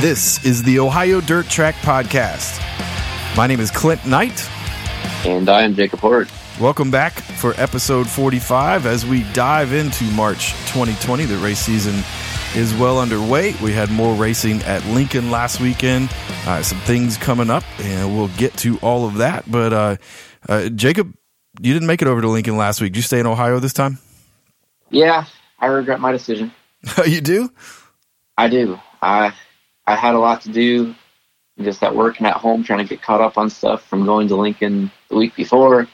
This is the Ohio Dirt Track Podcast. My name is Clint Knight. And I am Jacob Hort. Welcome back for episode 45 as we dive into March 2020. The race season is well underway. We had more racing at Lincoln last weekend, uh, some things coming up, and we'll get to all of that. But uh, uh, Jacob, you didn't make it over to Lincoln last week. Did you stay in Ohio this time? Yeah, I regret my decision. you do? I do. I I had a lot to do, just at work and at home, trying to get caught up on stuff from going to Lincoln the week before,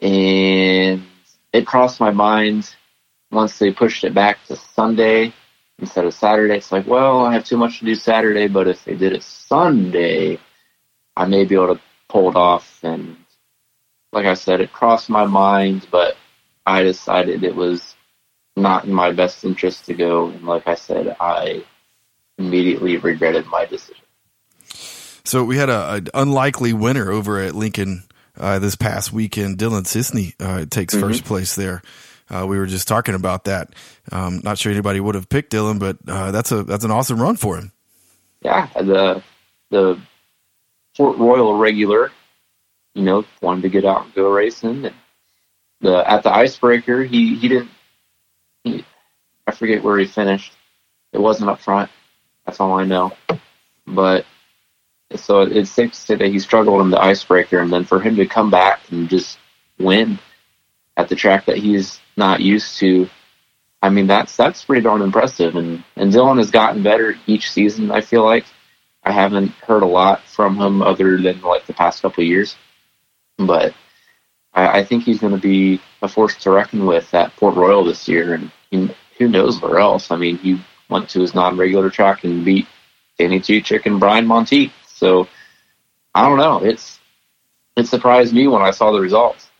and it crossed my mind once they pushed it back to Sunday instead of Saturday. It's like, well, I have too much to do Saturday, but if they did it Sunday, I may be able to pull it off. And like I said, it crossed my mind, but I decided it was not in my best interest to go. And like I said, I immediately regretted my decision. So we had a, an unlikely winner over at Lincoln uh, this past weekend. Dylan Cisney uh, takes mm-hmm. first place there. Uh, we were just talking about that. Um, not sure anybody would have picked Dylan, but uh, that's a that's an awesome run for him. Yeah, the the Port Royal regular, you know, wanted to get out and go racing. And the at the icebreaker, he he didn't. He, I forget where he finished. It wasn't up front. That's all I know. But so it's safe to say that he struggled in the icebreaker, and then for him to come back and just win at the track that he's not used to, I mean that's that's pretty darn impressive. And and Dylan has gotten better each season. I feel like I haven't heard a lot from him other than like the past couple years, but I, I think he's going to be a force to reckon with at Port Royal this year, and he, who knows where else. I mean, he went to his non-regular track and beat Danny Dietrich and Brian Monteith. So I don't know. It's it surprised me when I saw the results.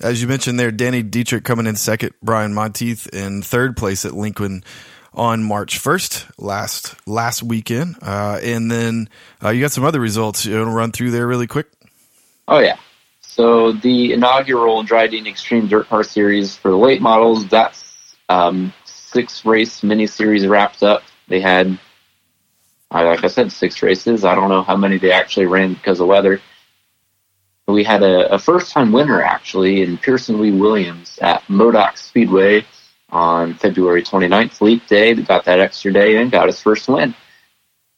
As you mentioned there, Danny Dietrich coming in second, Brian Monteith in third place at Lincoln on March 1st, last last weekend. Uh, and then uh, you got some other results. You want to run through there really quick? Oh, yeah. So the inaugural Drydene Extreme Dirt Car Series for the late models, that's um, six race mini series wrapped up. They had, like I said, six races. I don't know how many they actually ran because of weather. We had a, a first time winner actually in Pearson Lee Williams at Modoc Speedway on February 29th, Leap Day. That got that extra day and got his first win.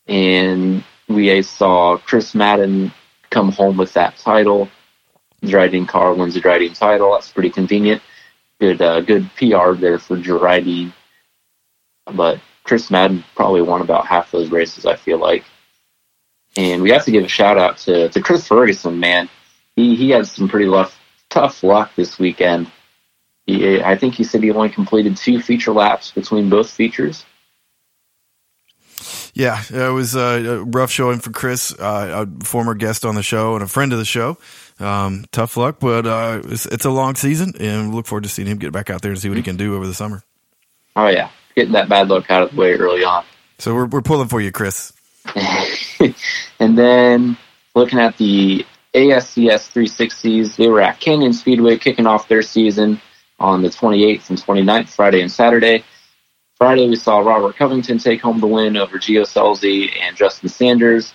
And we saw Chris Madden come home with that title. Drydene car wins the Drydene title. That's pretty convenient. Good, uh, good PR there for Drydene but Chris Madden probably won about half those races. I feel like, and we have to give a shout out to to Chris Ferguson. Man, he he had some pretty rough, tough luck this weekend. He, I think he said he only completed two feature laps between both features. Yeah, it was a rough showing for Chris, uh, a former guest on the show and a friend of the show. Um, tough luck, but uh, it's, it's, a long season, and we look forward to seeing him get back out there and see what he can do over the summer. Oh yeah, getting that bad luck out of the way early on. So we're we're pulling for you, Chris. and then looking at the ASCS 360s, they were at Canyon Speedway kicking off their season on the 28th and 29th, Friday and Saturday. Friday, we saw Robert Covington take home the win over Gio Scelzi and Justin Sanders.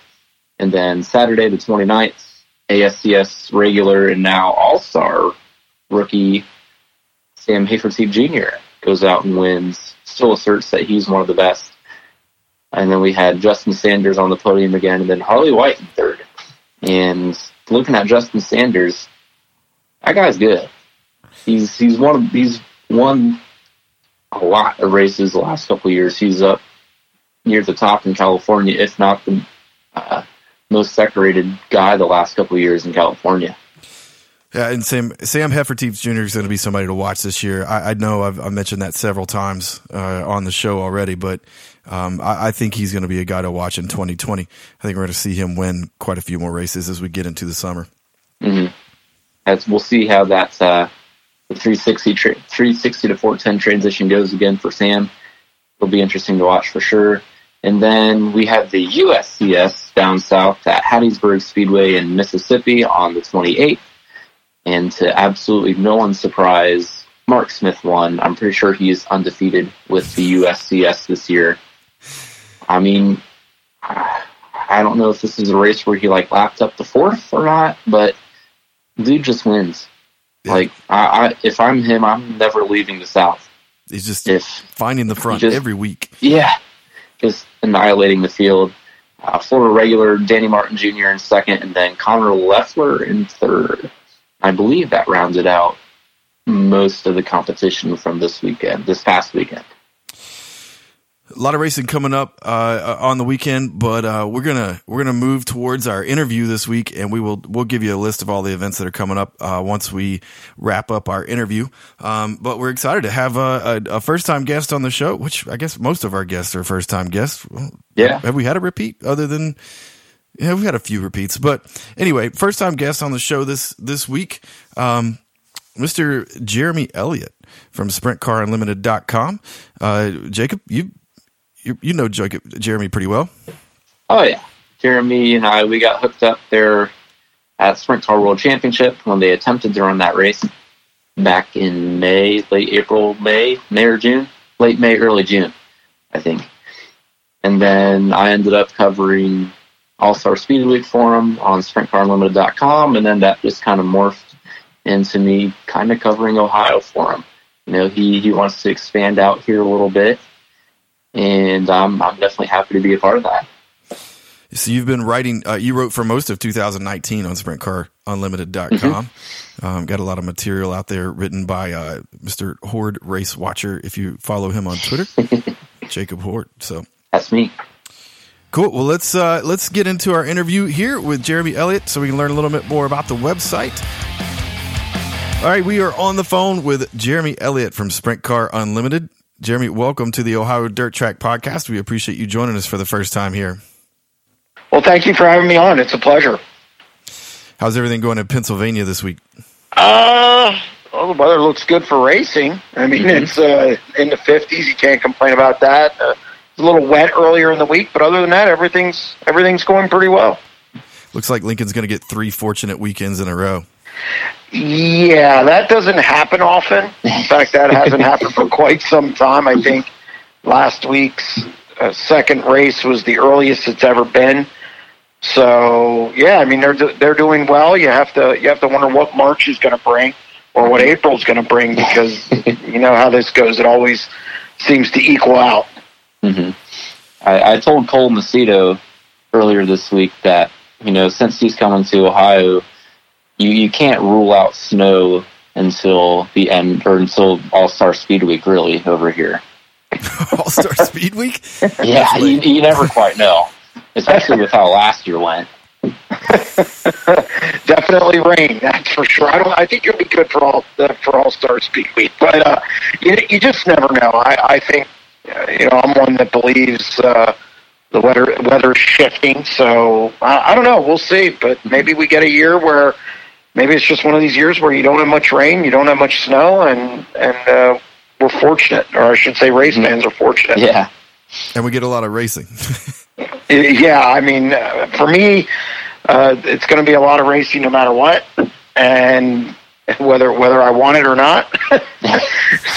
And then Saturday, the 29th, ASCS regular and now all star rookie Sam Hafertepe Jr. goes out and wins still asserts that he's one of the best. And then we had Justin Sanders on the podium again, and then Harli White in third. And looking at Justin Sanders, that guy's good. He's he's one of he's won a lot of races the last couple years. He's up near the top in California, if not the uh, most decorated guy the last couple years in California. Yeah, and Sam Sam Jr. is going to be somebody to watch this year. I, I know I've, I've, mentioned that several times uh, on the show already, but um, I, I, think he's going to be a guy to watch in 2020. I think we're going to see him win quite a few more races as we get into the summer. Mm-hmm. As we'll see how that uh, the 360 tra- 360 to 410 transition goes again for Sam. It'll be interesting to watch for sure. And then we have the USCS down south at Hattiesburg Speedway in Mississippi on the 28th. And to absolutely no one's surprise, Mark Smith won. I'm pretty sure he's undefeated with the USCS this year. I mean, I don't know if this is a race where he like lapped up the fourth or not, but dude just wins. Yeah. Like I, I, if I'm him, I'm never leaving the South. He's just if finding the front just, every week. Yeah, just annihilating the field. Uh, Florida regular Danny Martin Jr. in second, and then Connor Leffler in third. I believe that rounded out most of the competition from this weekend, this past weekend. A lot of racing coming up uh, on the weekend, but uh, we're gonna we're gonna move towards our interview this week, and we will we'll give you a list of all the events that are coming up uh, once we wrap up our interview. Um, but we're excited to have a, a, a, first time guest on the show, which I guess most of our guests are first time guests. Well, yeah, have we had a repeat other than yeah, we've had a few repeats, but anyway, first time guest on the show this this week, um, Mr. Jeremy Elliott from SprintCarUnlimited.com. Uh, Jacob, you, you you know Jacob Jeremy pretty well. Oh yeah, Jeremy and I we got hooked up there at Sprint Car World Championship when they attempted to run that race back in May, late April, May, May or June, late May, early June, I think. And then I ended up covering all Star Speed Week forum on SprintCarUnlimited.com, and then that just kind of morphed into me kind of covering Ohio for him. You know, he, he wants to expand out here a little bit, and um, I'm definitely happy to be a part of that. So you've been writing. Uh, you wrote for most of 2019 on SprintCarUnlimited.com. Mm-hmm. Um, got a lot of material out there written by uh, Mr. Horde Race Watcher. If you follow him on Twitter, Jacob Horde. So that's me. Cool. Well, let's uh, let's get into our interview here with Jeremy Elliott, so we can learn a little bit more about the website. All right, we are on the phone with Jeremy Elliott from Sprint Car Unlimited. Jeremy, welcome to the Ohio Dirt Track Podcast. We appreciate you joining us for the first time here. Well, thank you for having me on. It's a pleasure. How's everything going in Pennsylvania this week? Uh, well, the weather looks good for racing. I mean, mm-hmm. it's uh, in the 50s. You can't complain about that. Uh, a little wet earlier in the week, but other than that, everything's everything's going pretty well. Looks like Lincoln's going to get three fortunate weekends in a row. Yeah, that doesn't happen often. In fact, that hasn't happened for quite some time. I think last week's uh, second race was the earliest it's ever been. So yeah, I mean they're they're doing well. You have to you have to wonder what March is going to bring or what April's going to bring because you know how this goes. It always seems to equal out. Mm-hmm. I, I told Cole Macedo earlier this week that you know since he's coming to Ohio, you you can't rule out snow until the end or until All Star Speed Week really over here. All Star Speed Week? yeah, you, you never quite know, especially with how last year went. Definitely rain, that's for sure. I don't. I think you'll be good for all for All Star Speed Week, but uh, you you just never know. I, I think you know, I'm one that believes uh, the weather weather's shifting. So I, I don't know. We'll see. But maybe we get a year where maybe it's just one of these years where you don't have much rain, you don't have much snow, and and uh, we're fortunate, or I should say, race mm-hmm. fans are fortunate. Yeah, and we get a lot of racing. yeah, I mean, uh, for me, uh, it's going to be a lot of racing no matter what, and whether whether I want it or not.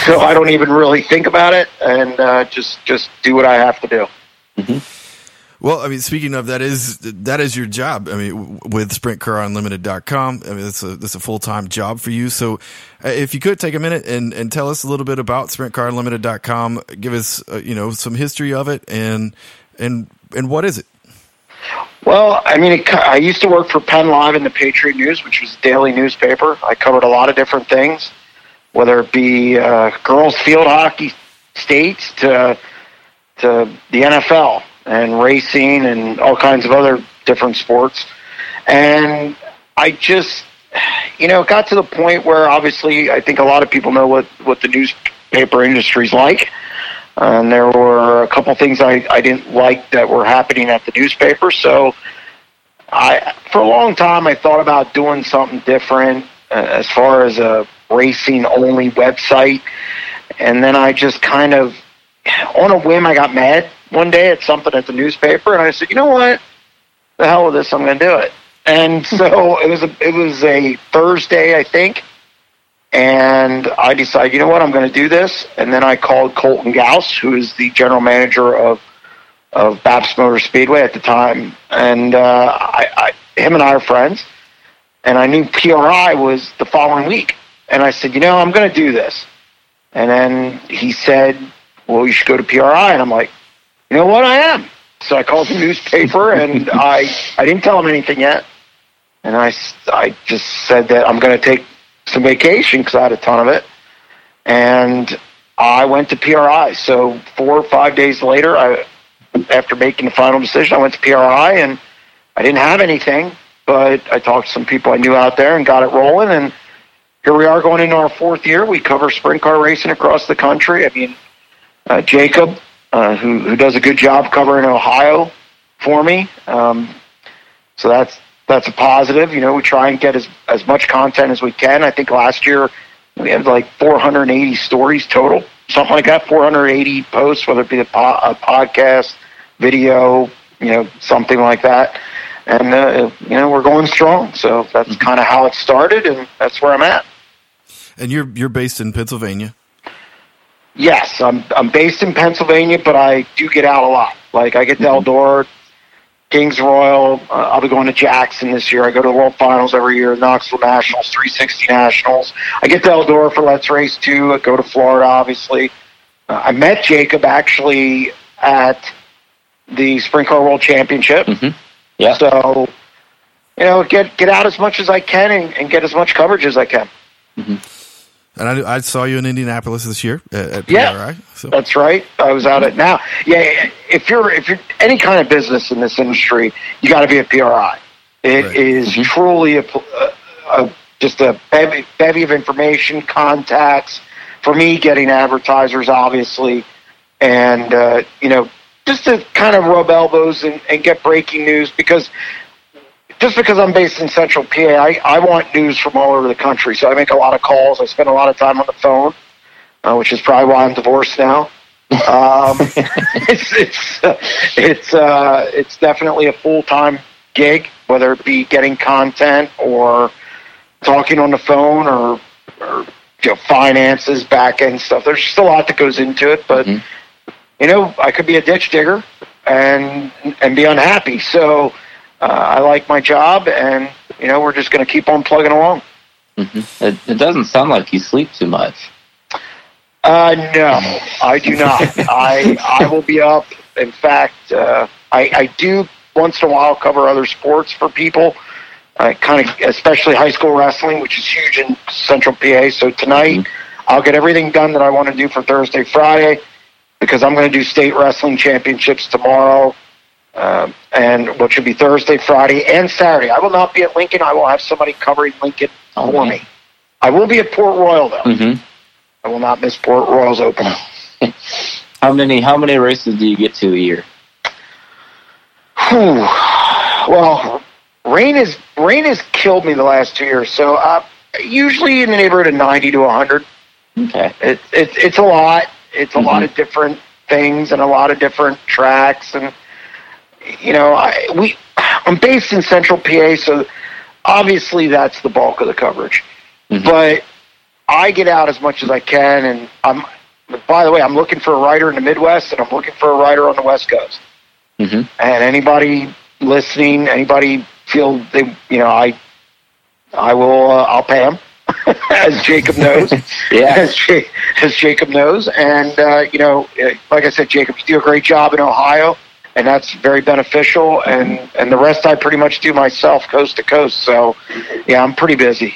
so I don't even really think about it, and uh, just just do what I have to do. Mm-hmm. Well, I mean, speaking of that is that is your job. I mean, with SprintCarUnlimited.com, I mean, that's a that's a full time job for you. So, uh, if you could take a minute and, and tell us a little bit about SprintCarUnlimited.com, give us uh, you know some history of it, and and and what is it? Well, I mean, it, I used to work for Penn Live in the Patriot News, which was a daily newspaper. I covered a lot of different things, whether it be uh, girls field hockey states to to the NFL and racing and all kinds of other different sports, and I just, you know, it got to the point where obviously I think a lot of people know what what the newspaper industry's like. And there were a couple things I, I didn't like that were happening at the newspaper. So I, for a long time, I thought about doing something different uh, as far as a racing only website. And then I just kind of, on a whim, I got mad one day at something at the newspaper, and I said, you know what? The hell with this, I'm going to do it. And so it was a it was a Thursday, I think, and I decided, you know what, I'm going to do this. And then I called Colton Gauss, who is the general manager of of Baps Motor Speedway at the time, and uh, I, I, him and I are friends. And I knew PRI was the following week, and I said, you know, I'm going to do this. And then he said, well, you should go to PRI, and I'm like, you know what, I am. So I called the newspaper, and I I didn't tell him anything yet, and I I just said that I'm going to take some vacation because I had a ton of it, and I went to PRI. So four or five days later, I after making the final decision, I went to PRI and I didn't have anything, but I talked to some people I knew out there and got it rolling. And here we are going into our fourth year. We cover sprint car racing across the country. I mean, uh, Jacob, uh, who, who does a good job covering Ohio for me. Um, so that's that's a positive. You know, we try and get as as much content as we can. I think last year we had like 480 stories total, something like that. 480 posts, whether it be a, po- a podcast, video, you know, something like that. And uh, you know, we're going strong. So that's mm-hmm. kind of how it started, and that's where I'm at. And you're you're based in Pennsylvania. Yes, I'm I'm based in Pennsylvania, but I do get out a lot. Like I get to mm-hmm. Eldora, Kings Royal. Uh, I'll be going to Jackson this year. I go to the World Finals every year, Knoxville Nationals, 360 Nationals. I get to Eldora for Let's Race 2. I go to Florida, obviously. Uh, I met Jacob actually at the Sprint Car World Championship. Mm-hmm. Yeah. So, you know, get get out as much as I can and, and get as much coverage as I can. Mm-hmm. And I, I, saw you in Indianapolis this year at, at yeah, So. That's right. I was out at now. Yeah, if you're if you're any kind of business in this industry, you got to be a PRI. It right. is mm-hmm. truly a, a, a, just a bevy, bevy of information, contacts. For me, getting advertisers, obviously, and uh, you know, just to kind of rub elbows and, and get breaking news because just because I'm based in Central PA, I, I want news from all over the country. So I make a lot of calls. I spend a lot of time on the phone, uh, which is probably why I'm divorced now. Um, it's it's uh, it's uh, it's definitely a full time gig, whether it be getting content or talking on the phone or or you know, finances, back end stuff. There's just a lot that goes into it, but mm-hmm. you know, I could be a ditch digger and and be unhappy. So uh, I like my job, and you know we're just going to keep on plugging along. Mm-hmm. It, it, doesn't sound like you sleep too much. Uh, no, I do not. I I will be up. In fact, uh, I, I do once in a while cover other sports for people. I kind of, especially high school wrestling, which is huge in Central PA. So tonight, mm-hmm. I'll get everything done that I want to do for Thursday, Friday, because I'm going to do state wrestling championships tomorrow uh, and which will be Thursday, Friday, and Saturday. I will not be at Lincoln. I will have somebody covering Lincoln for okay. me. I will be at Port Royal though. Mm-hmm. I will not miss Port Royal's opening. how many how many races do you get to a year? Whew. Well, rain is rain has killed me the last two years. So uh, usually in the neighborhood of ninety to hundred. Okay, it's it's it's a lot. It's a mm-hmm. lot of different things and a lot of different tracks and you know, I, we I'm based in Central PA, so obviously that's the bulk of the coverage. Mm-hmm. But I get out as much as I can, and I'm. By the way, I'm looking for a writer in the Midwest, and I'm looking for a writer on the West Coast. Mm-hmm. And anybody listening, anybody feel they, you know, I, I will, uh, I'll pay them. as Jacob knows, yeah, as, as Jacob knows, and uh, you know, like I said, Jacob, you do a great job in Ohio and that's very beneficial. And and the rest I pretty much do myself, coast to coast. So, yeah, I'm pretty busy.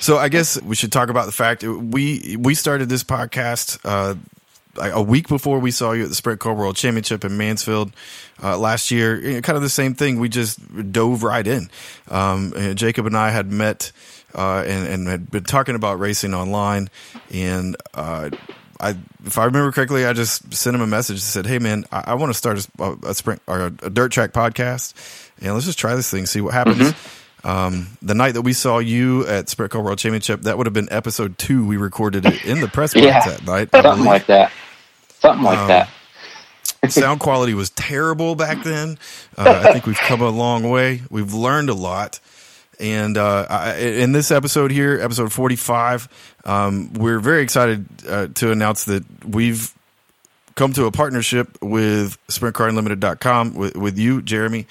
So I guess we should talk about the fact we we started this podcast uh, a week before we saw you at the Sprint Car World Championship in Mansfield uh, last year. Kind of the same thing. We just dove right in. Um, Jacob and I had met uh, and, and had been talking about racing online, and uh, I, if I remember correctly, I just sent him a message and said, "Hey, man, I, I want to start a, a sprint or a, a, dirt track podcast, and let's just try this thing, see what happens." Mm-hmm. Um, the night that we saw you at Sprint Car World Championship, that would have been episode two. We recorded it in the press box yeah, that night. Something like that. Something like um, that. sound quality was terrible back then. Uh, I think we've come a long way. We've learned a lot. And uh, I, in this episode here, episode 45, um, we're very excited uh, to announce that we've come to a partnership with SprintCarUnlimited.com with, with you, Jeremy.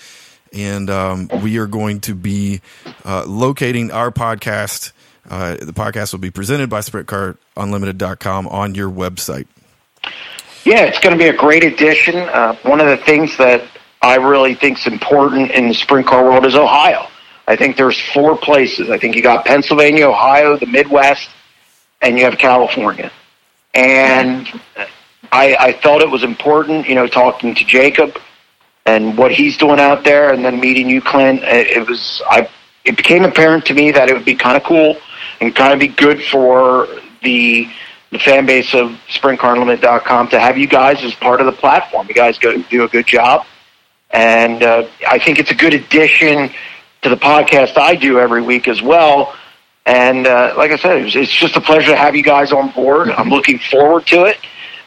And um, we are going to be uh, locating our podcast. Uh, the podcast will be presented by SprintCarUnlimited.com on your website. Yeah, it's going to be a great addition. Uh, one of the things that I really think is important in the sprint car world is Ohio. I think there's four places. I think you got Pennsylvania, Ohio, the Midwest, and you have California. And I, I felt it was important, you know, talking to Jacob and what he's doing out there, and then meeting you, Clint. It, was I. It became apparent to me that it would be kind of cool and kind of be good for the the fan base of SprintCarUnlimited.com to have you guys as part of the platform. You guys go do a good job, and uh, I think it's a good addition to the podcast I do every week as well. And uh, like I said, it's, it's just a pleasure to have you guys on board. I'm looking forward to it,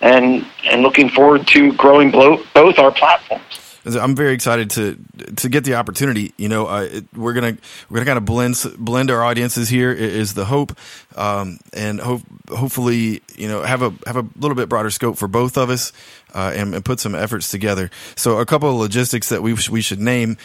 and and looking forward to growing both our platforms. I'm very excited to to get the opportunity. You know, uh, it, we're gonna we're gonna kind of blend blend our audiences here is the hope, um, and hope hopefully you know have a have a little bit broader scope for both of us, uh, and, and, put some efforts together. So a couple of logistics that we we should name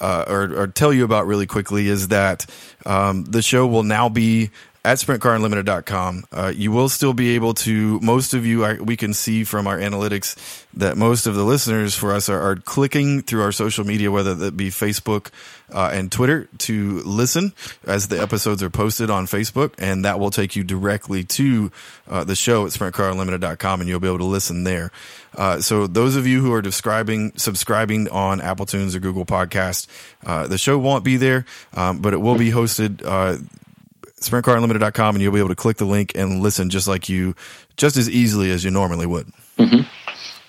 uh, or, or, tell you about really quickly is that um, the show will now be at sprintcarunlimited.com. Uh, you will still be able to, most of you, we can see from our analytics that most of the listeners for us are, are clicking through our social media, whether that be Facebook uh, and Twitter, to listen as the episodes are posted on Facebook. And that will take you directly to uh, the show at sprintcarunlimited.com and you'll be able to listen there. Uh, so those of you who are describing, subscribing on Apple Tunes or Google Podcast, uh, the show won't be there, um, but it will be hosted uh, sprintcarunlimited.com and you'll be able to click the link and listen just like you, just as easily as you normally would. Mm-hmm.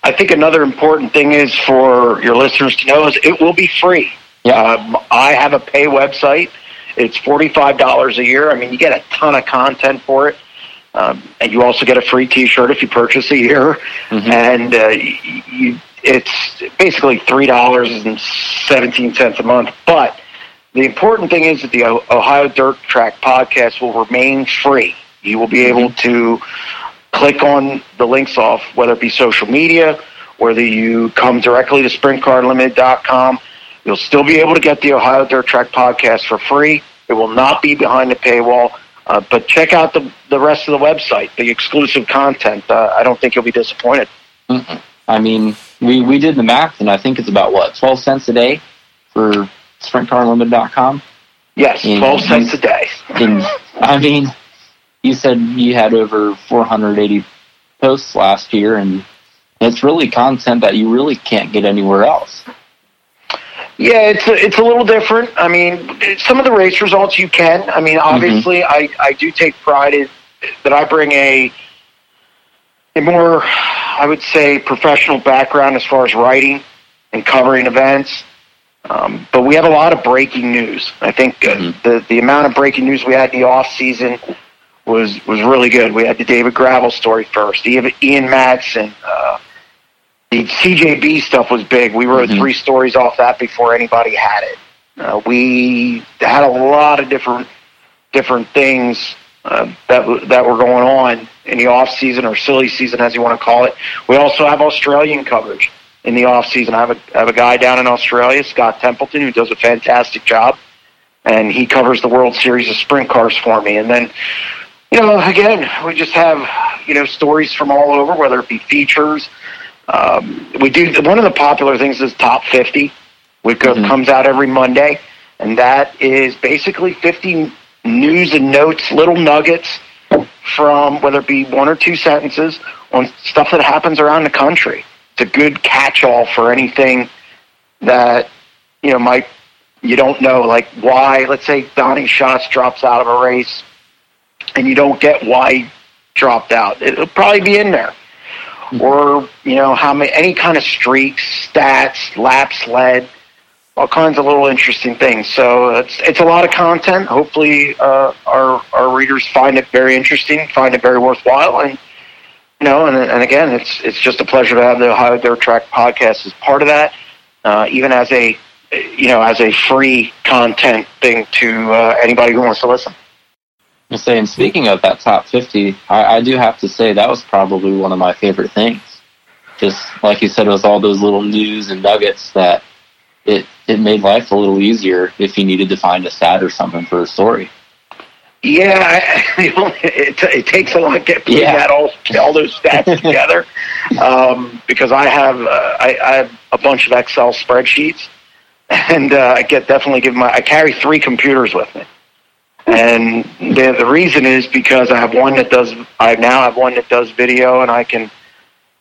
I think another important thing is for your listeners to know is it will be free. Yeah. Um, I have a pay website. It's $45 a year. I mean, you get a ton of content for it. Um, and you also get a free T-shirt if you purchase a year. Mm-hmm. And uh, you, it's basically $3.17 a month. But the important thing is that the Ohio Dirt Track podcast will remain free. You will be able to click on the links off, whether it be social media, whether you come directly to sprintcarunlimited.com. You'll still be able to get the Ohio Dirt Track podcast for free. It will not be behind the paywall. Uh, but check out the, the rest of the website, the exclusive content. Uh, I don't think you'll be disappointed. mm I mean, we, we did the math, and I think it's about, what, 12 cents a day for sprintcarunlimited.com? Yes, and, 12 cents a day. and, I mean, you said you had over 480 posts last year, and it's really content that you really can't get anywhere else. Yeah, it's a, it's a little different. I mean, some of the race results you can. I mean, obviously, mm-hmm. I, I do take pride in that I bring a a more, I would say, professional background as far as writing and covering events. Um, but we have a lot of breaking news. I think uh, mm-hmm. the the amount of breaking news we had in the off season was was really good. We had the David Gravel story first. Ian, Ian Madsen. Uh, the CJB stuff was big. We wrote mm-hmm. three stories off that before anybody had it. Uh, we had a lot of different different things uh, that that were going on in the off season or silly season, as you want to call it. We also have Australian coverage in the off season. I have a I have a guy down in Australia, Scott Templeton, who does a fantastic job, and he covers the World Series of sprint cars for me. And then, you know, again, we just have you know stories from all over, whether it be features. Um, we do one of the popular things is top fifty, which mm-hmm. comes out every Monday, and that is basically fifty news and notes, little nuggets from whether it be one or two sentences on stuff that happens around the country. It's a good catch-all for anything that you know might you don't know, like why. Let's say Donny Schatz drops out of a race, and you don't get why he dropped out. It'll probably be in there, or you know how many any kind of streaks, stats, laps led all kinds of little interesting things. So it's it's a lot of content. Hopefully, uh, our our readers find it very interesting, find it very worthwhile, and you know, and and again, it's it's just a pleasure to have the Ohio Dirt Track podcast as part of that, uh, even as a you know as a free content thing to uh, anybody who wants to listen. I'm saying, speaking of that top 50, I, I do have to say that was probably one of my favorite things. Just like you said, it was all those little news and nuggets that it it made life a little easier if you needed to find a stat or something for a story. Yeah, I, it, it takes a lot to putting Yeah. that all all those stats together. Um, because I have uh, I, I have a bunch of Excel spreadsheets, and uh, I get definitely give my I carry three computers with me, and the the reason is because I have one that does I now have one that does video, and I can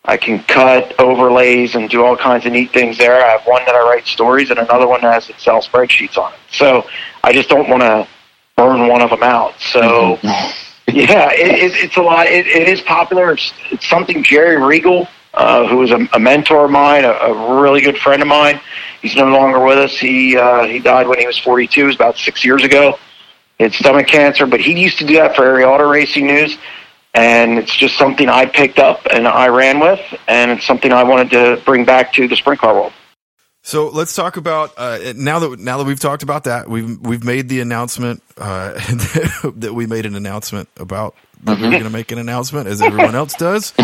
I can cut overlays and do all kinds of neat things there. I have one that I write stories, and another one that has Excel spreadsheets on it. So I just don't want to burn one of them out. So. Yeah, it, it, it's a lot. It, it is popular. It's, it's something Jerry Regal, uh, who was a, a mentor of mine, a, a really good friend of mine. He's no longer with us. He uh, he died when he was 42. It was about six years ago. He had stomach cancer, but he used to do that for Area Auto Racing News, and it's just something I picked up and I ran with, and it's something I wanted to bring back to the sprint car world. So let's talk about uh, now that now that we've talked about that we've we've made the announcement uh, that we made an announcement about that we're going to make an announcement as everyone else does.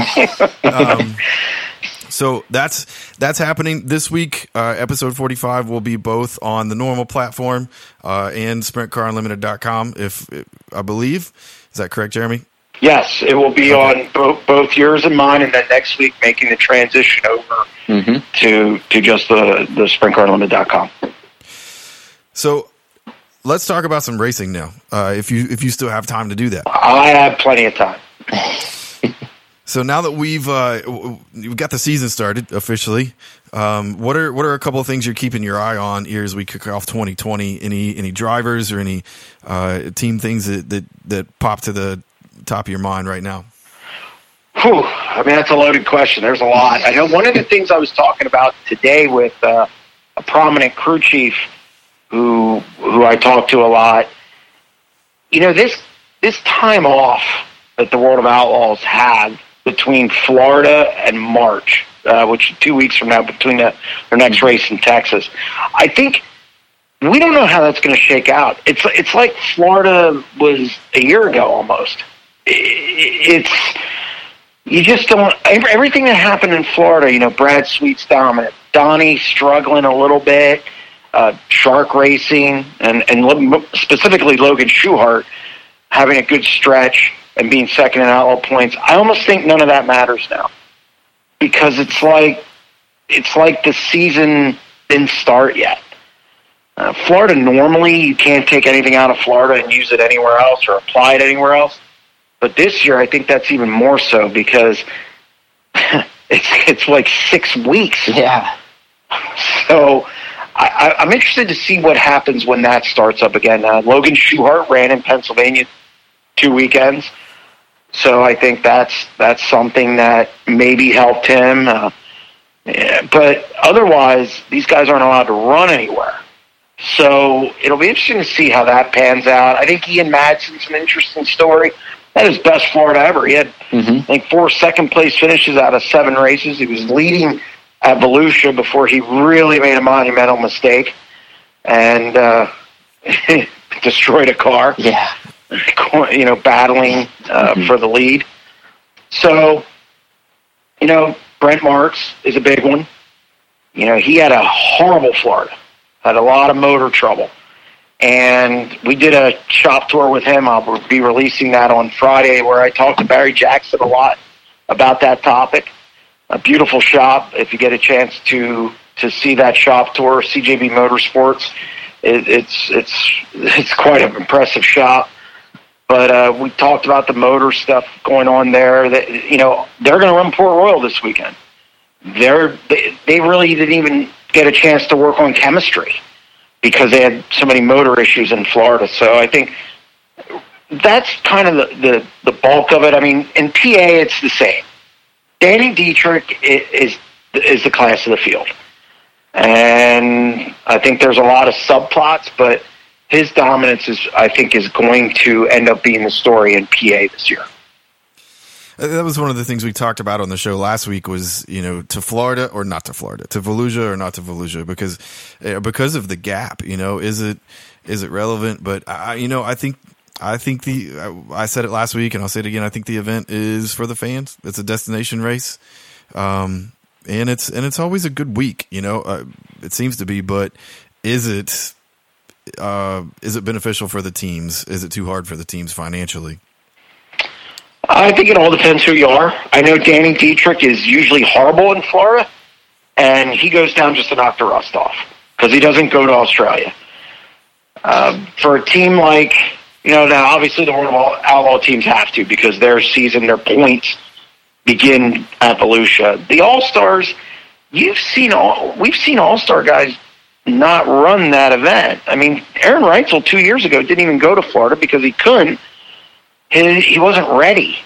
Um, so that's that's happening this week. Uh, episode forty five will be both on the normal platform uh, and SprintCarUnlimited.com. If, if I believe, is that correct, Jeremy? Yes, it will be on both, both yours and mine, and then next week making the transition over hmm to to just the the sprintcarunlimited.com. So let's talk about some racing now. Uh, if you if you still have time to do that. I have plenty of time. So now that we've uh, we've got the season started officially, um, what are what are a couple of things you're keeping your eye on here as we kick off 2020? Any any drivers or any uh, team things that, that that pop to the top of your mind right now? Whew, I mean, that's a loaded question. There's a lot. I know one of the things I was talking about today with uh, a prominent crew chief who who I talk to a lot. You know, this this time off that the World of Outlaws had between Florida and March, uh, which is two weeks from now, between the, their next race in Texas, I think we don't know how that's going to shake out. It's it's like Florida was a year ago almost. It's you just don't everything that happened in Florida. You know, Brad Sweet's dominant, Donnie struggling a little bit, uh, Shark Racing, and and specifically Logan Schuchart having a good stretch and being second in outlaw points. I almost think none of that matters now because it's like it's like the season didn't start yet. Uh, Florida normally you can't take anything out of Florida and use it anywhere else or apply it anywhere else. But this year, I think that's even more so because it's it's like six weeks. Yeah. So I, I'm interested to see what happens when that starts up again. Uh, Logan Schuchart ran in Pennsylvania two weekends, so I think that's that's something that maybe helped him. Uh, yeah, but otherwise, these guys aren't allowed to run anywhere. So it'll be interesting to see how that pans out. I think Ian Madsen's an interesting story. That is best Florida ever. He had, Mhm. I think, four second place finishes out of seven races. He was leading at Volusia before he really made a monumental mistake and uh, destroyed a car Yeah. you know, battling uh, Mhm. for the lead. So, you know, Brent Marks is a big one. You know, he had a horrible Florida, had a lot of motor trouble. And we did a shop tour with him. I'll be releasing that on Friday where I talked to Barry Jackson a lot about that topic. A beautiful shop. If you get a chance to to see that shop tour, CJB Motorsports, it, it's it's it's quite an impressive shop But uh, we talked about the motor stuff going on there. That you know they're going to run Port Royal this weekend. They're they, they really didn't even get a chance to work on chemistry because they had so many motor issues in Florida. So I think that's kind of the, the, the bulk of it. I mean, in PA, it's the same. Danny Dietrich is, is the class of the field. And I think there's a lot of subplots, but his dominance is, I think, is going to end up being the story in PA this year. Uh, that was one of the things we talked about on the show last week was, you know, to Florida or not to Florida, to Volusia or not to Volusia because, uh, because of the gap, you know, is it, is it relevant? But I, you know, I think I think the I said it last week and I'll say it again. I think the event is for the fans. It's a destination race, um, and it's and it's always a good week. You know, uh, it seems to be. But is it uh, is it beneficial for the teams? Is it too hard for the teams financially? I think it all depends who you are. I know Danny Dietrich is usually horrible in Florida, and he goes down just to knock the rust off because he doesn't go to Australia. Uh, for a team like you know, now obviously the World Outlaw teams have to because their season, their points begin at Volusia. The All Stars, you've seen all we've seen All Star guys not run that event. I mean, Aaron Reutzel two years ago didn't even go to Florida because he couldn't. He, he wasn't ready.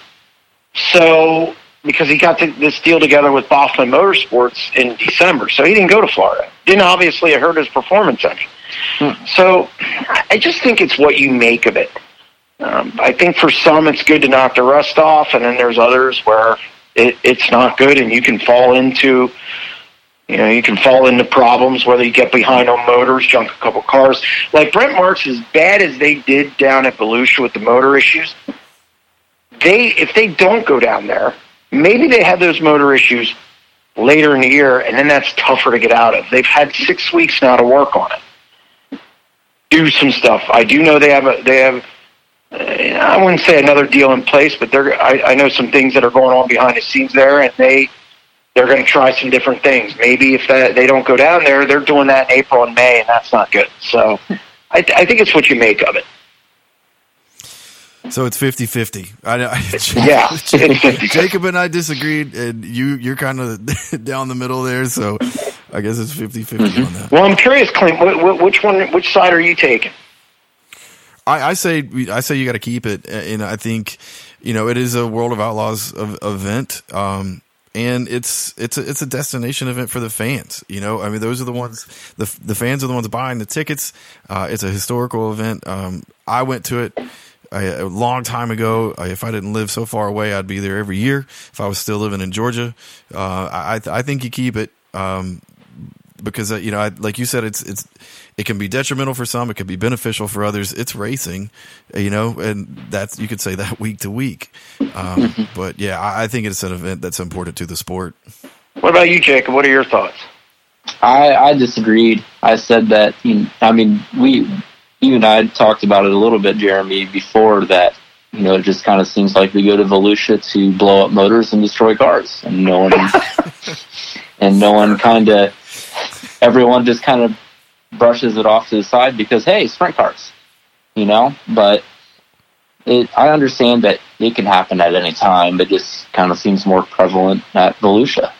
So because he got this deal together with Boston Motorsports in December, so he didn't go to Florida. Didn't obviously hurt his performance any. Hmm. So I just think it's what you make of it. Um, I think for some it's good to knock the rust off, and then there's others where it, it's not good, and you can fall into, you know, you can fall into problems whether you get behind on motors, junk a couple cars. Like Brent Marks, as bad as they did down at Volusia with the motor issues, they if they don't go down there, maybe they have those motor issues later in the year, and then that's tougher to get out of. They've had six weeks now to work on it do some stuff. I do know they have a they have. Uh, I wouldn't say another deal in place, but they're. I, I know some things that are going on behind the scenes there, and they they're going to try some different things. Maybe if that, they don't go down there, they're doing that in April and May, and that's not good. So I, I think it's what you make of it. So it's 50-50. I, I, yeah, Jacob, and I disagreed, and you you're kind of down the middle there. So I guess it's 50-50 mm-hmm. on that. Well, I'm curious, Clint. Which one? Which side are you taking? I, I say I say you got to keep it, and I think you know it is a World of Outlaws event. Um, and it's it's a, it's a destination event for the fans. You know, I mean, those are the ones the the fans are the ones buying the tickets. Uh, it's a historical event. Um, I went to it a long time ago. If I didn't live so far away, I'd be there every year. If I was still living in Georgia, uh, I I think you keep it. Um, because uh, you know, I, like you said, it's it's it can be detrimental for some, it can be beneficial for others. It's racing, you know, and that's you could say that week to week. Um, but yeah, I, I, think it's an event that's important to the sport. What about you, Jacob? What are your thoughts? I I disagreed. I said that. You know, I mean, we you and I talked about it a little bit, Jeremy, before that. You know, it just kind of seems like we go to Volusia to blow up motors and destroy cars, and no one and no one kind of everyone just kind of brushes it off to the side because hey, sprint cars, you know. But it, I understand that it can happen at any time, but just kind of seems more prevalent at Volusia.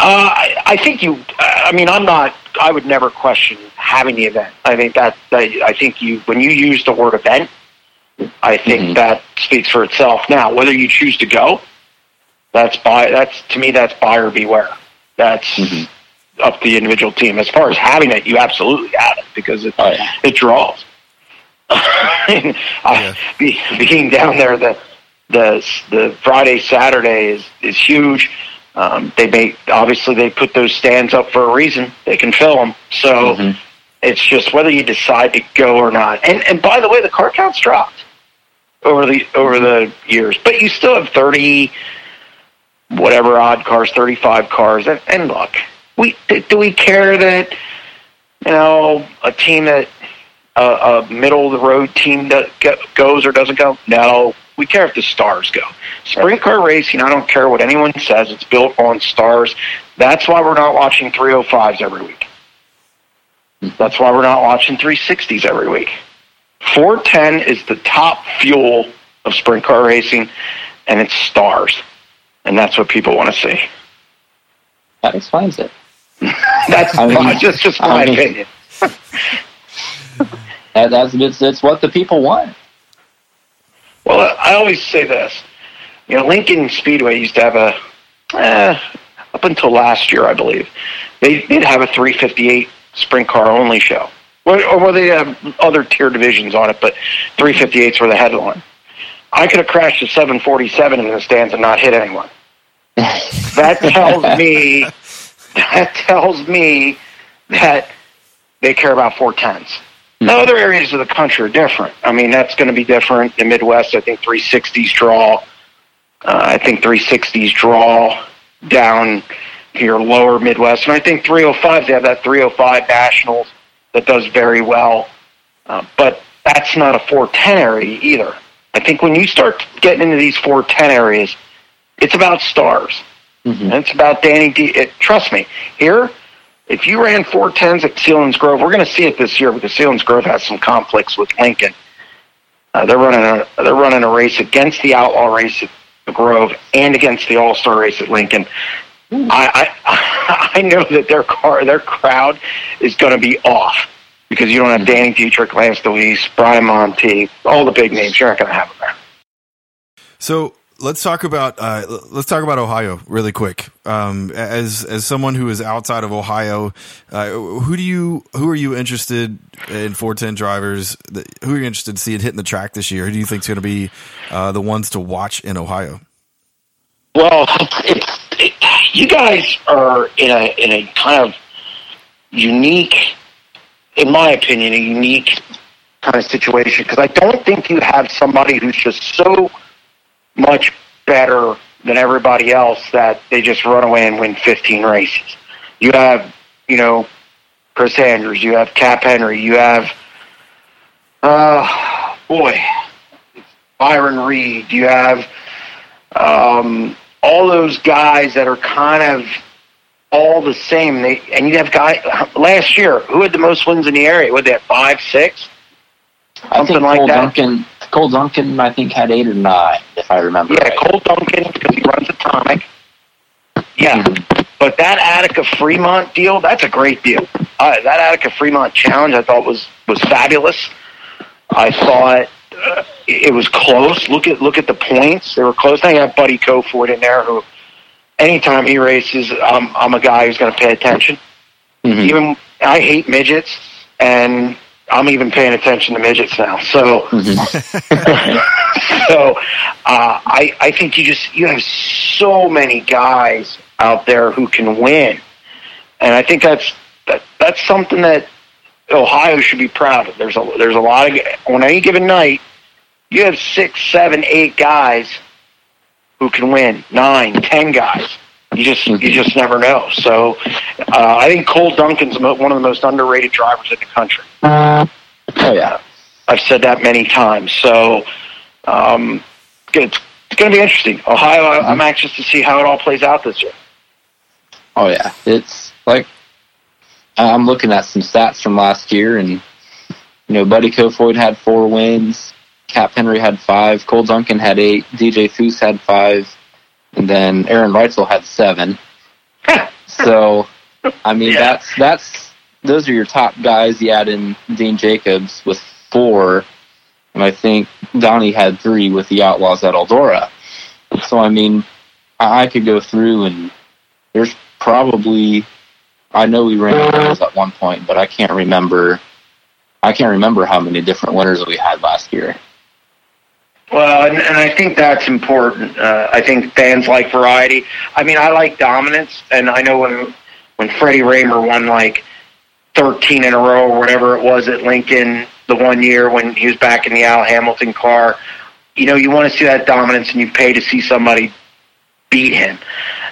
Uh, I, I think you. I mean, I'm not. I would never question having the event. I think that, that I think you when you use the word event, I think mm-hmm. that speaks for itself. Now, whether you choose to go, that's buy. That's to me, that's buyer beware. That's mm-hmm up the individual team. As far as having it, you absolutely have it because it oh, yeah. it draws. yeah. be, being down there the the the Friday Saturday is is huge. Um, they make obviously they put those stands up for a reason. They can fill them, so mm-hmm. it's just whether you decide to go or not. And and by the way, the car count's dropped over the over the years, but you still have thirty whatever odd cars, thirty five cars, and, and look, we do we care that you know a team that uh, a middle of the road team that goes or doesn't go? No, we care if the stars go. Sprint car racing, I don't care what anyone says. It's built on stars. That's why we're not watching 305s every week. That's why we're not watching 360s every week. 410 is the top fuel of sprint car racing, and it's stars, and that's what people want to see. That explains it. That's I mean- my- just just my I mean- opinion. That, that's it's, it's what the people want. Well, I always say this. You know, Lincoln Speedway used to have a, eh, up until last year, I believe, they did have a 358 sprint car only show. Well, or well, they have other tier divisions on it, but 358s were the headline. I could have crashed a 747 in the stands and not hit anyone. That tells me, that tells me that they care about 410s. Now, other areas of the country are different. I mean, that's going to be different. The Midwest, I think 360s draw. Uh, I think 360s draw down here lower Midwest. And I think 305s, they have that 305 Nationals that does very well. Uh, but that's not a 410 area either. I think when you start getting into these 410 areas, it's about stars. Mm-hmm. And it's about Danny D. It, trust me, here, if you ran 410s at Selinsgrove, we're going to see it this year because Selinsgrove has some conflicts with Lincoln. Uh, they're running a they're running a race against the Outlaw race at the Grove and against the All Star race at Lincoln. Hmm. I, I I know that their car their crowd is going to be off because you don't have hmm. Danny Dietrich, Lance Dewease, Brian Monty, all the big names. You're not going to have them there. So let's talk about uh, let's talk about Ohio really quick. Um, as as someone who is outside of Ohio, uh, who do you who are you interested in 410 drivers? That, who are you interested in seeing hitting the track this year? Who do you think is going to be uh, the ones to watch in Ohio? Well, it, you guys are in a in a kind of unique, in my opinion, a unique kind of situation because I don't think you have somebody who's just so much better than everybody else that they just run away and win 15 races. You have, you know, Chris Andrews, you have Cap Henry, you have, uh, boy, Byron Reed, you have um, all those guys that are kind of all the same. They and you have guy last year who had the most wins in the area. What they have five, six, I something think like Cole that. Duncan, Cole Duncan, I think had eight or nine, if I remember. Yeah, right. Cole Duncan because he runs Atomic. Yeah, but that Attica Fremont deal, that's a great deal. Uh, that Attica Fremont challenge, I thought was was fabulous. I thought uh, it was close. Look at look at the points; they were close. You have Buddy Kofoid in there, who anytime he races, I'm I'm a guy who's going to pay attention. Mhm. Even I hate midgets, and I'm even paying attention to midgets now. So so uh, I I think you just you have so many guys out there who can win, and I think that's that that's something that Ohio should be proud of. There's a there's a lot of on any given night, you have six, seven, eight guys who can win. Nine, ten guys. You just you just never know. So uh, I think Cole Duncan's one of the most underrated drivers in the country. Oh yeah. I've said that many times. So um, it's, it's going to be interesting. Ohio, I'm anxious to see how it all plays out this year. Oh yeah. It's like I'm looking at some stats from last year, and you know, Buddy Kofoid had four wins. Cap Henry had five. Cole Duncan had eight. DJ Foose had five, and then Aaron Reutzel had seven. So, I mean, Yeah. that's that's those are your top guys. You add in Dean Jacobs with four, and I think Donny had three with the Outlaws at Eldora. So, I mean, I, I could go through and there's probably I know we ran winners at one point, but I can't remember. I can't remember how many different winners we had last year. Well, and, and I think that's important. Uh, I think fans like variety. I mean, I like dominance, and I know when when Freddie Rahmer won like 13 in a row or whatever it was at Lincoln the one year when he was back in the Al Hamilton car, you know, you want to see that dominance, and you pay to see somebody beat him.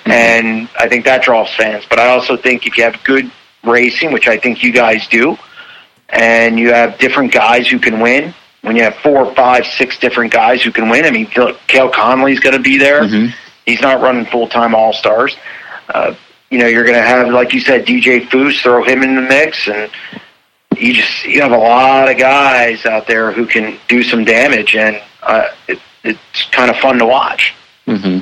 And I think that draws fans. But I also think if you have good racing, which I think you guys do, and you have different guys who can win, when you have four, five, six different guys who can win, I mean, look, Cale Conley's going to be there. Mhm. He's not running full time All Stars. Uh, you know, you're going to have, like you said, DJ Foose, throw him in the mix, and you just you have a lot of guys out there who can do some damage, and uh, it, it's kind of fun to watch. hmm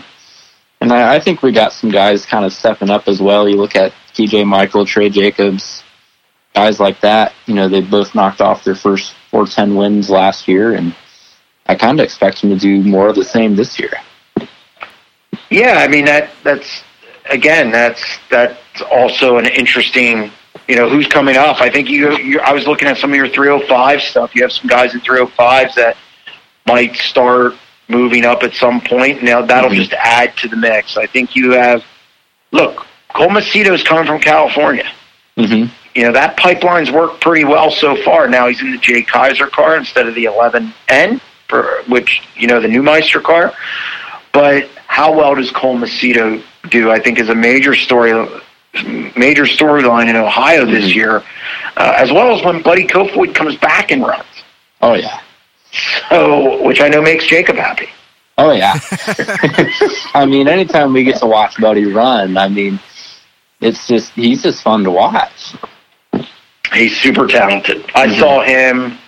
And I, I think we got some guys kind of stepping up as well. You look at TJ Michael, Trey Jacobs, guys like that. You know, they both knocked off their first 410 wins last year, and I kind of expect him to do more of the same this year. Yeah, I mean that that's again that's that's also an interesting. You know who's coming up. I think you. you I was looking at some of your 305 stuff. You have some guys in 305s that might start moving up at some point. Now that'll Mhm. just add to the mix. I think you have. Look, Cole Macedo's coming from California. hmm You know that pipeline's worked pretty well so far. Now he's in the Jay Kaiser car instead of the 11N, for which you know the new Meister car. But how well does Cole Macedo do? I think is a major story, major storyline in Ohio this Mhm. year, uh, as well as when Buddy Kofoid comes back and runs. Oh yeah. So, which I know makes Jacob happy. Oh yeah. I mean, anytime we get to watch Buddy run, I mean, it's just he's just fun to watch. He's super talented. I Mhm. saw him,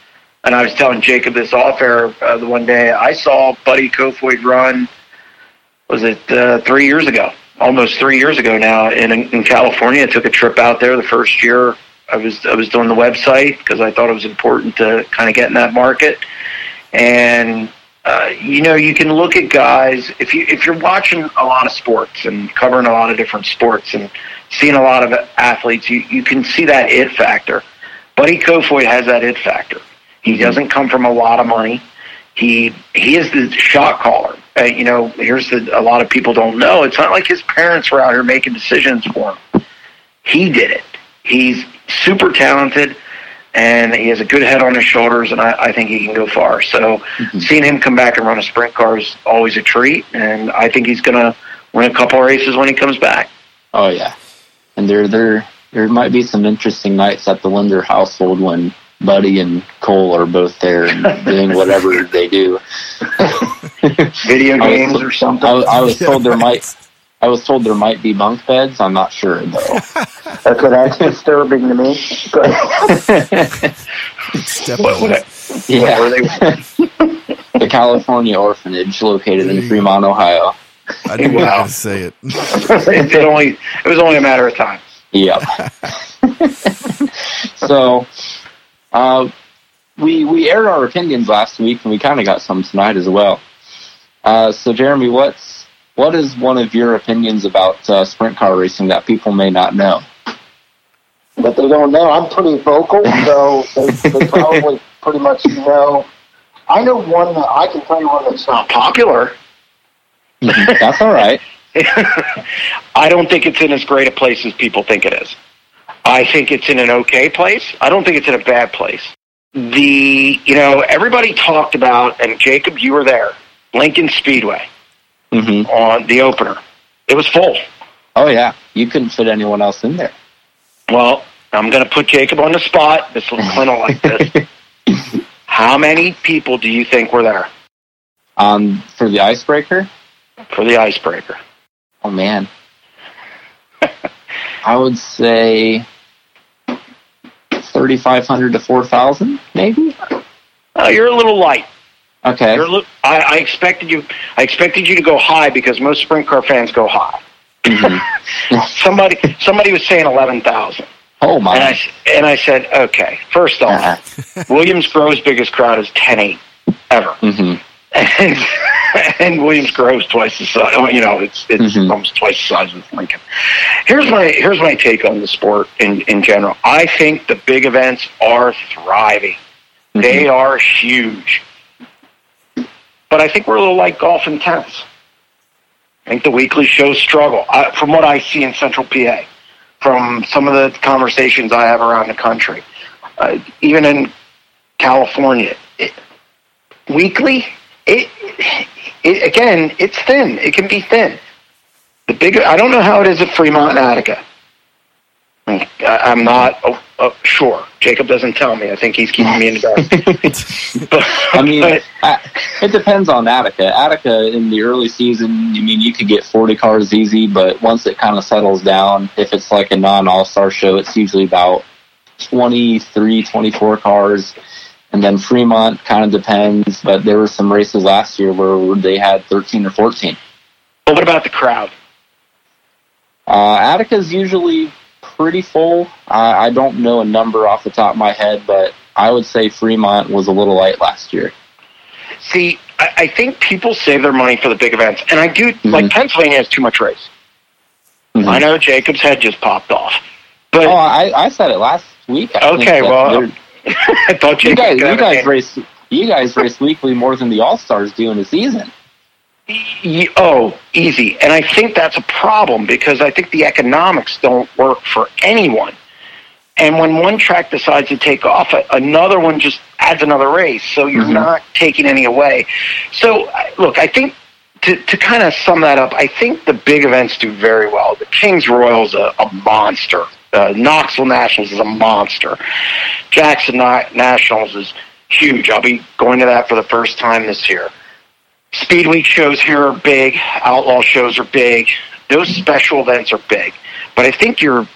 and I was telling Jacob this off air uh, the one day. I saw Buddy Kofoid run. Was it uh, three years ago? Almost three years ago now in in California. I took a trip out there the first year. I was I was doing the website because I thought it was important to kind of get in that market. And uh, you know, you can look at guys if you if you're watching a lot of sports and covering a lot of different sports and seeing a lot of athletes, you you can see that it factor. Buddy Kofoid has that it factor. He doesn't come from a lot of money. He he is the shot caller. Uh, you know, here's the a lot of people don't know. It's not like his parents were out here making decisions for him. He did it. He's super talented, and he has a good head on his shoulders, and I, I think he can go far. So, mm-hmm. seeing him come back and run a sprint car is always a treat, and I think he's going to win a couple of races when he comes back. Oh yeah. And there there there might be some interesting nights at the Linder household when Buddy and Cole are both there and doing whatever they do. Video I was games or something. I, was- I was told there might I was told there might be bunk beds. I'm not sure though. That's that's disturbing to me. Step What- on what- it. yeah. were they- the California Orphanage located in Fremont, Ohio. I didn't Wow. want to say it. it, it only it was only a matter of time. Yep. so, uh, we we aired our opinions last week, and we kind of got some tonight as well. Uh, so, Jeremy, what's what is one of your opinions about uh, sprint car racing that people may not know? but they don't know. I'm pretty vocal, so they, they probably pretty much know. I know one that I can tell you one that's not Not popular. That's all right. I don't think it's in as great a place as people think it is. I think it's in an okay place. I don't think it's in a bad place. The you know everybody talked about, and Jacob, you were there. Lincoln Speedway hmm on the opener. It was full. Oh yeah, you couldn't fit anyone else in there. Well, I'm going to put Jacob on the spot. This will Clint will like this. How many people do you think were there Um, for the icebreaker. for the icebreaker? Oh man, I would say thirty-five hundred to four thousand, maybe. Uh, you're a little light. Okay. You're a little, I, I expected you. I expected you to go high because most sprint car fans go high. somebody, somebody was saying eleven thousand, Oh and I my. and I said, okay. First off, Uh-huh. Williams Grove's biggest crowd is ten eight ever, hmm and and Williams Grove's twice the size. You know, it's it's Mhm. almost twice the size of Lincoln. Here's my here's my take on the sport in in general. I think the big events are thriving. They are huge. But I think we're a little like golf and tennis. I think the weekly shows struggle. I, from what I see in Central PA, from some of the conversations I have around the country, uh, even in California, it, weekly, it, it again, it's thin. It can be thin. The bigger, I don't know how it is at Fremont and Attica. I, I'm not oh, oh, sure. Jacob doesn't tell me. I think he's keeping me in the dark. But, I mean, but- it depends on Attica. Attica in the early season, I mean, you could get 40 cars easy, but once it kind of settles down, if it's like a non All Star show, it's usually about 23, 24 cars. And then Fremont kind of depends, but there were some races last year where they had 13 or 14. But what about the crowd? Uh, Attica's usually pretty full. I, I don't know a number off the top of my head, but I would say Fremont was a little light last year. See, I, I think people save their money for the big events, and I do like Pennsylvania has too much race. Mhm. I know Jacob's head just popped off, but Oh, I, I said it last week. I okay, well, I thought you guys, you guys race, you guys race weekly more than the All Stars do in a season. Oh, easy. And I think that's a problem because I think the economics don't work for anyone. And when one track decides to take off, another one just adds another race. So you're not taking any away. So, I- look, I think to, to kind of sum that up, I think the big events do very well. The Kings Royals a, a monster. Uh, Knoxville Nationals is a monster. Jackson Na- Nationals is huge. I'll be going to that for the first time this year. Speed Week shows here are big. Outlaw shows are big. Those special events are big. But I think your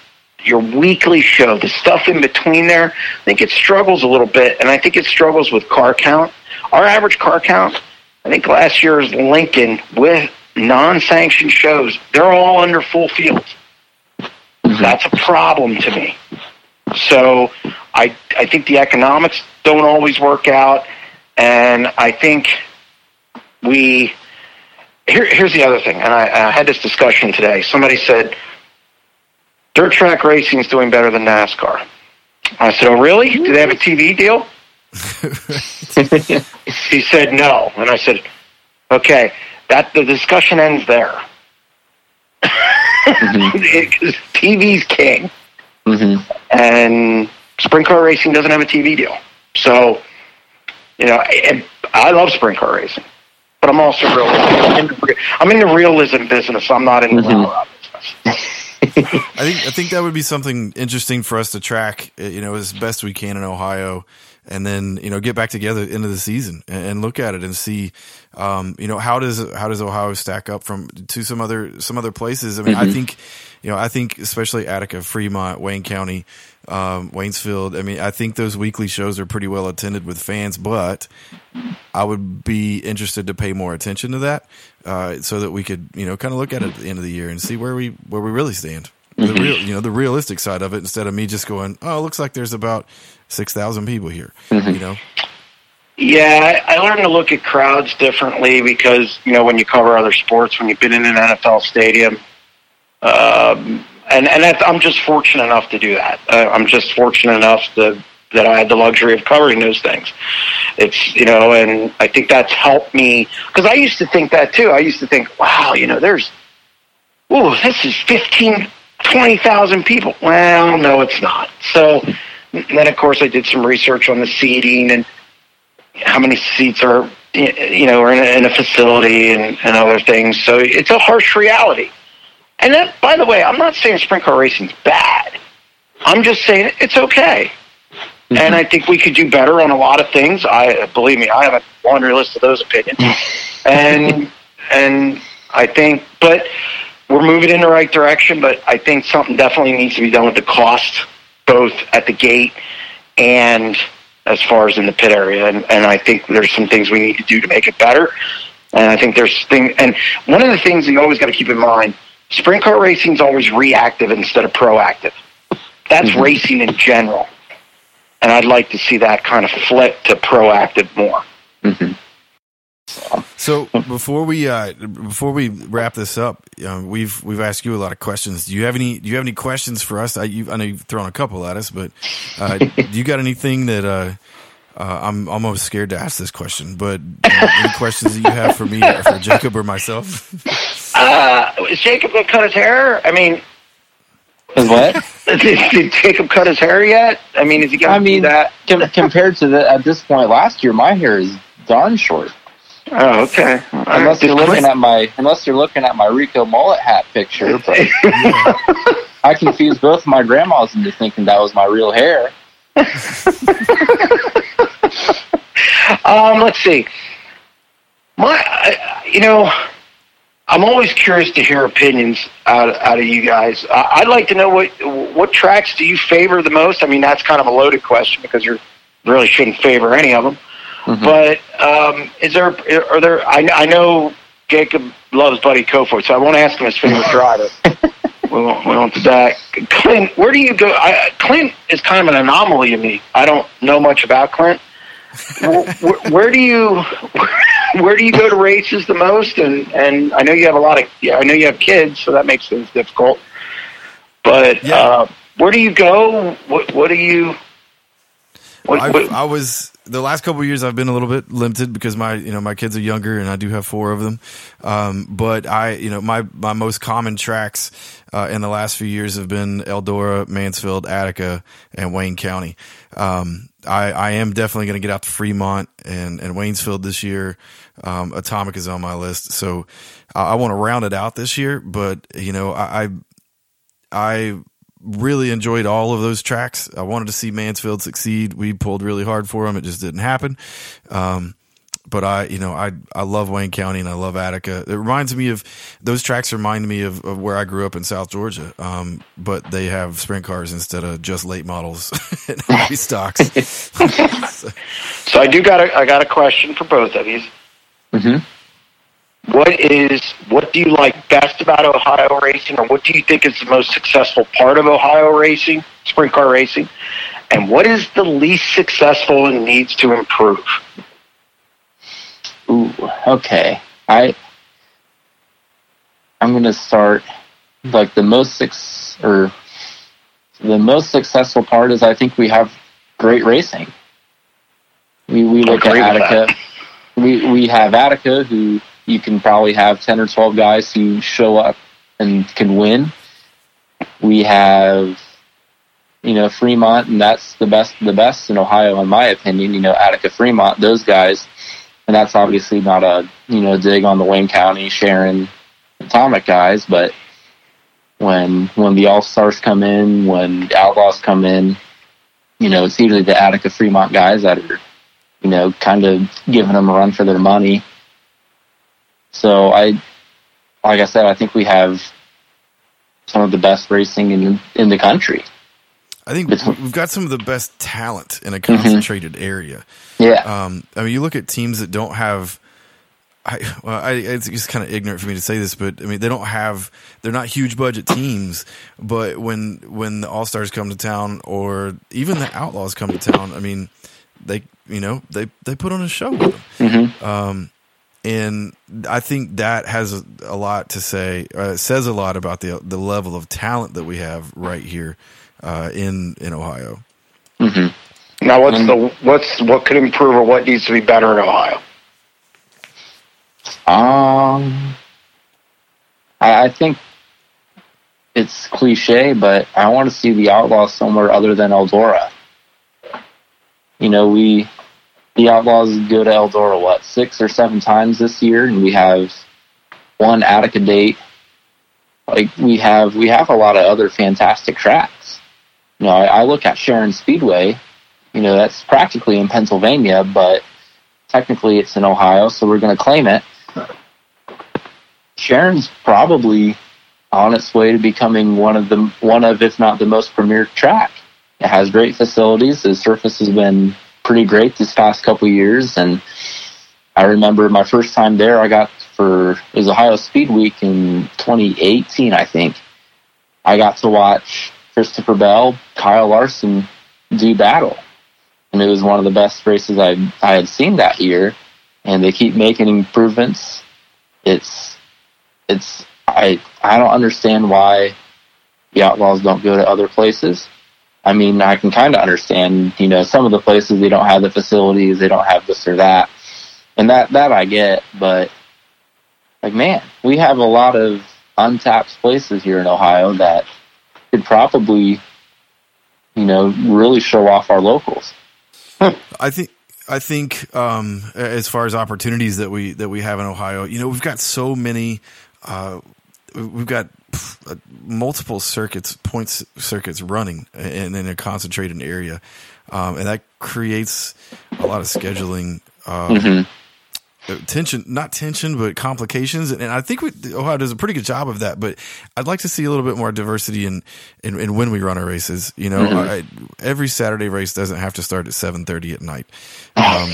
your weekly show, the stuff in between there, I think it struggles a little bit, and I think it struggles with car count. Our average car count, I think last year's Lincoln with non-sanctioned shows, they're all under full field. Mm-hmm. That's a problem to me. So I I think the economics don't always work out, and I think we here, here's the other thing, and I, I had this discussion today. Somebody said dirt track racing is doing better than NASCAR. I said, "Oh, really? Do they have a TV deal?" he said, "No," and I said, "Okay, that the discussion ends there." It- TV's king, hmm and sprint car racing doesn't have a TV deal. So, you know, and I love sprint car racing, but I'm also real. I'm in the, I'm in the realism business. I'm not in the Mhm. I think I think that would be something interesting for us to track, uh, you know, as best we can in Ohio, and then you know get back together into the end of the season and, and look at it and see, um, you know, how does how does Ohio stack up from to some other some other places? I mean, I think, you know, I think especially Attica, Fremont, Wayne County, um, Waynesfield. I mean, I think those weekly shows are pretty well attended with fans, but I would be interested to pay more attention to that, uh, so that we could, you know, kind of look at it at the end of the year and see where we where we really stand. The real, you know, the realistic side of it, instead of me just going, "Oh, it looks like there's about six thousand people here," you know. Yeah, I, I learned to look at crowds differently because you know when you cover other sports, when you've been in an NFL stadium, um, and and I'm just fortunate enough to do that. Uh, I'm just fortunate enough to, that I had the luxury of covering those things. It's you know, and I think that's helped me because I used to think that too. I used to think, wow, you know, there's, oh, this is fifteen, twenty thousand people. Well, no, it's not. So then of course I did some research on the seating and how many seats are you know are in a, in a facility and, and other things. So it's a harsh reality. And that, by the way, I'm not saying sprint car racing's bad. I'm just saying it's okay. Mm-hmm. And I think we could do better on a lot of things. I believe me, I have a laundry list of those opinions. and and I think, but we're moving in the right direction. But I think something definitely needs to be done with the cost, both at the gate and as far as in the pit area. And, and I think there's some things we need to do to make it better. And I think there's thing. And one of the things you always got to keep in mind: sprint car racing is always reactive instead of proactive. That's racing in general. And I'd like to see that kind of flip to proactive more. So before we uh, before we wrap this up, um, we've we've asked you a lot of questions. Do you have any Do you have any questions for us? I, you, I know you've thrown a couple at us, but uh, do you got anything that uh, uh, I'm almost scared to ask this question? But you any questions that you have for me, or for Jacob, or myself? Uh, is Jacob to cut his hair? I mean, Is what? did, did Jacob cut his hair yet? I mean, is he going I mean, do that? com- compared to the, at this point last year, my hair is darn short. Oh, okay. All right. Unless you're Just looking at my unless you're looking at my Rico mullet hat picture, but I confused both my grandmas into thinking that was my real hair. Um, let's see. My, you know, I'm always curious to hear opinions out out of you guys. Uh, I'd like to know what what tracks do you favor the most. I mean, that's kind of a loaded question because you really shouldn't favor any of them. Mm-hmm. But um, is there are there? I, I know Jacob loves Buddy Kofoid, so I won't ask him his favorite driver. we won't we won't do that. Clint, where do you go? I, Clint is kind of an anomaly to me. I don't know much about Clint. Where, where, do you where do you go to races the most? And and I know you have a lot of yeah, I know you have kids, so that makes things difficult. But Yeah. uh, where do you go? What what do you? What, I, what, I was the last couple of years. I've been a little bit limited because my you know my kids are younger and I do have four of them. Um, but I you know my my most common tracks uh, in the last few years have been Eldora, Mansfield, Attica, and Wayne County. Um, I, I am definitely going to get out to Fremont and, and Waynesfield this year. Um, Atomic is on my list, so I, I want to round it out this year. But you know, I, I really enjoyed all of those tracks. I wanted to see Mansfield succeed. We pulled really hard for them. It just didn't happen. Um, but I, you know, I, I love Wayne County and I love Attica. It reminds me of those tracks remind me of, of where I grew up in South Georgia. Um, but they have sprint cars instead of just late models and heavy stocks. so I do got a I got a question for both of you. Mhm. What is what do you like best about Ohio racing, or what do you think is the most successful part of Ohio racing, sprint car racing, and what is the least successful and needs to improve? Ooh, okay. I I'm gonna start like the most six or the most successful part is I think we have great racing. We we look at Attica. that. We we have Attica who you can probably have ten or twelve guys who show up and can win. We have you know Fremont and that's the best the best in Ohio in my opinion. You know Attica Fremont those guys and that's obviously not a you know dig on the Wayne County Sharon Atomic guys, but when when the All Stars come in, when the Outlaws come in, you know it's usually the Attica Fremont guys that are you know kind of giving them a run for their money. So I, like I said, I think we have some of the best racing in in the country. I think we've got some of the best talent in a concentrated area. Yeah, Um, I mean, you look at teams that don't have. I, well, I, it's just kind of ignorant for me to say this, but I mean, they don't have. They're not huge budget teams, but when when the All Stars come to town, or even the Outlaws come to town, I mean, they you know they they put on a show them. Um, and I think that has a, a lot to say. Uh, says a lot about the the level of talent that we have right here uh, in in Ohio. Now, what's the what's what could improve or what needs to be better in Ohio? Um, I, I think it's cliche, but I want to see the Outlaws somewhere other than Eldora. You know, we the Outlaws go to Eldora what six or seven times this year, and we have one Attica date. Like we have, we have a lot of other fantastic tracks. You know, I, I look at Sharon Speedway. You know, that's practically in Pennsylvania, but technically it's in Ohio, so we're going to claim it. Sharon's probably on its way to becoming one of the one of, if not the most premier track. It has great facilities. The surface has been pretty great this past couple years, and I remember my first time there. I got for it was Ohio Speed Week in 2018, I think. I got to watch Christopher Bell, Kyle Larson do battle, and it was one of the best races I I had seen that year. And they keep making improvements. It's it's I I don't understand why the Outlaws don't go to other places. I mean, I can kind of understand, you know, some of the places they don't have the facilities, they don't have this or that, and that that I get. But like, man, we have a lot of untapped places here in Ohio that could probably, you know, really show off our locals. I think I think um, as far as opportunities that we that we have in Ohio, you know, we've got so many. Uh, we've got uh, multiple circuits, points circuits running in, in a concentrated area, um, and that creates a lot of scheduling. Um, uh, tension, not tension, but complications. And, and I think we, Ohio does a pretty good job of that. But I'd like to see a little bit more diversity in in, in when we run our races. You know, I, every Saturday race doesn't have to start at seven thirty at night. Um,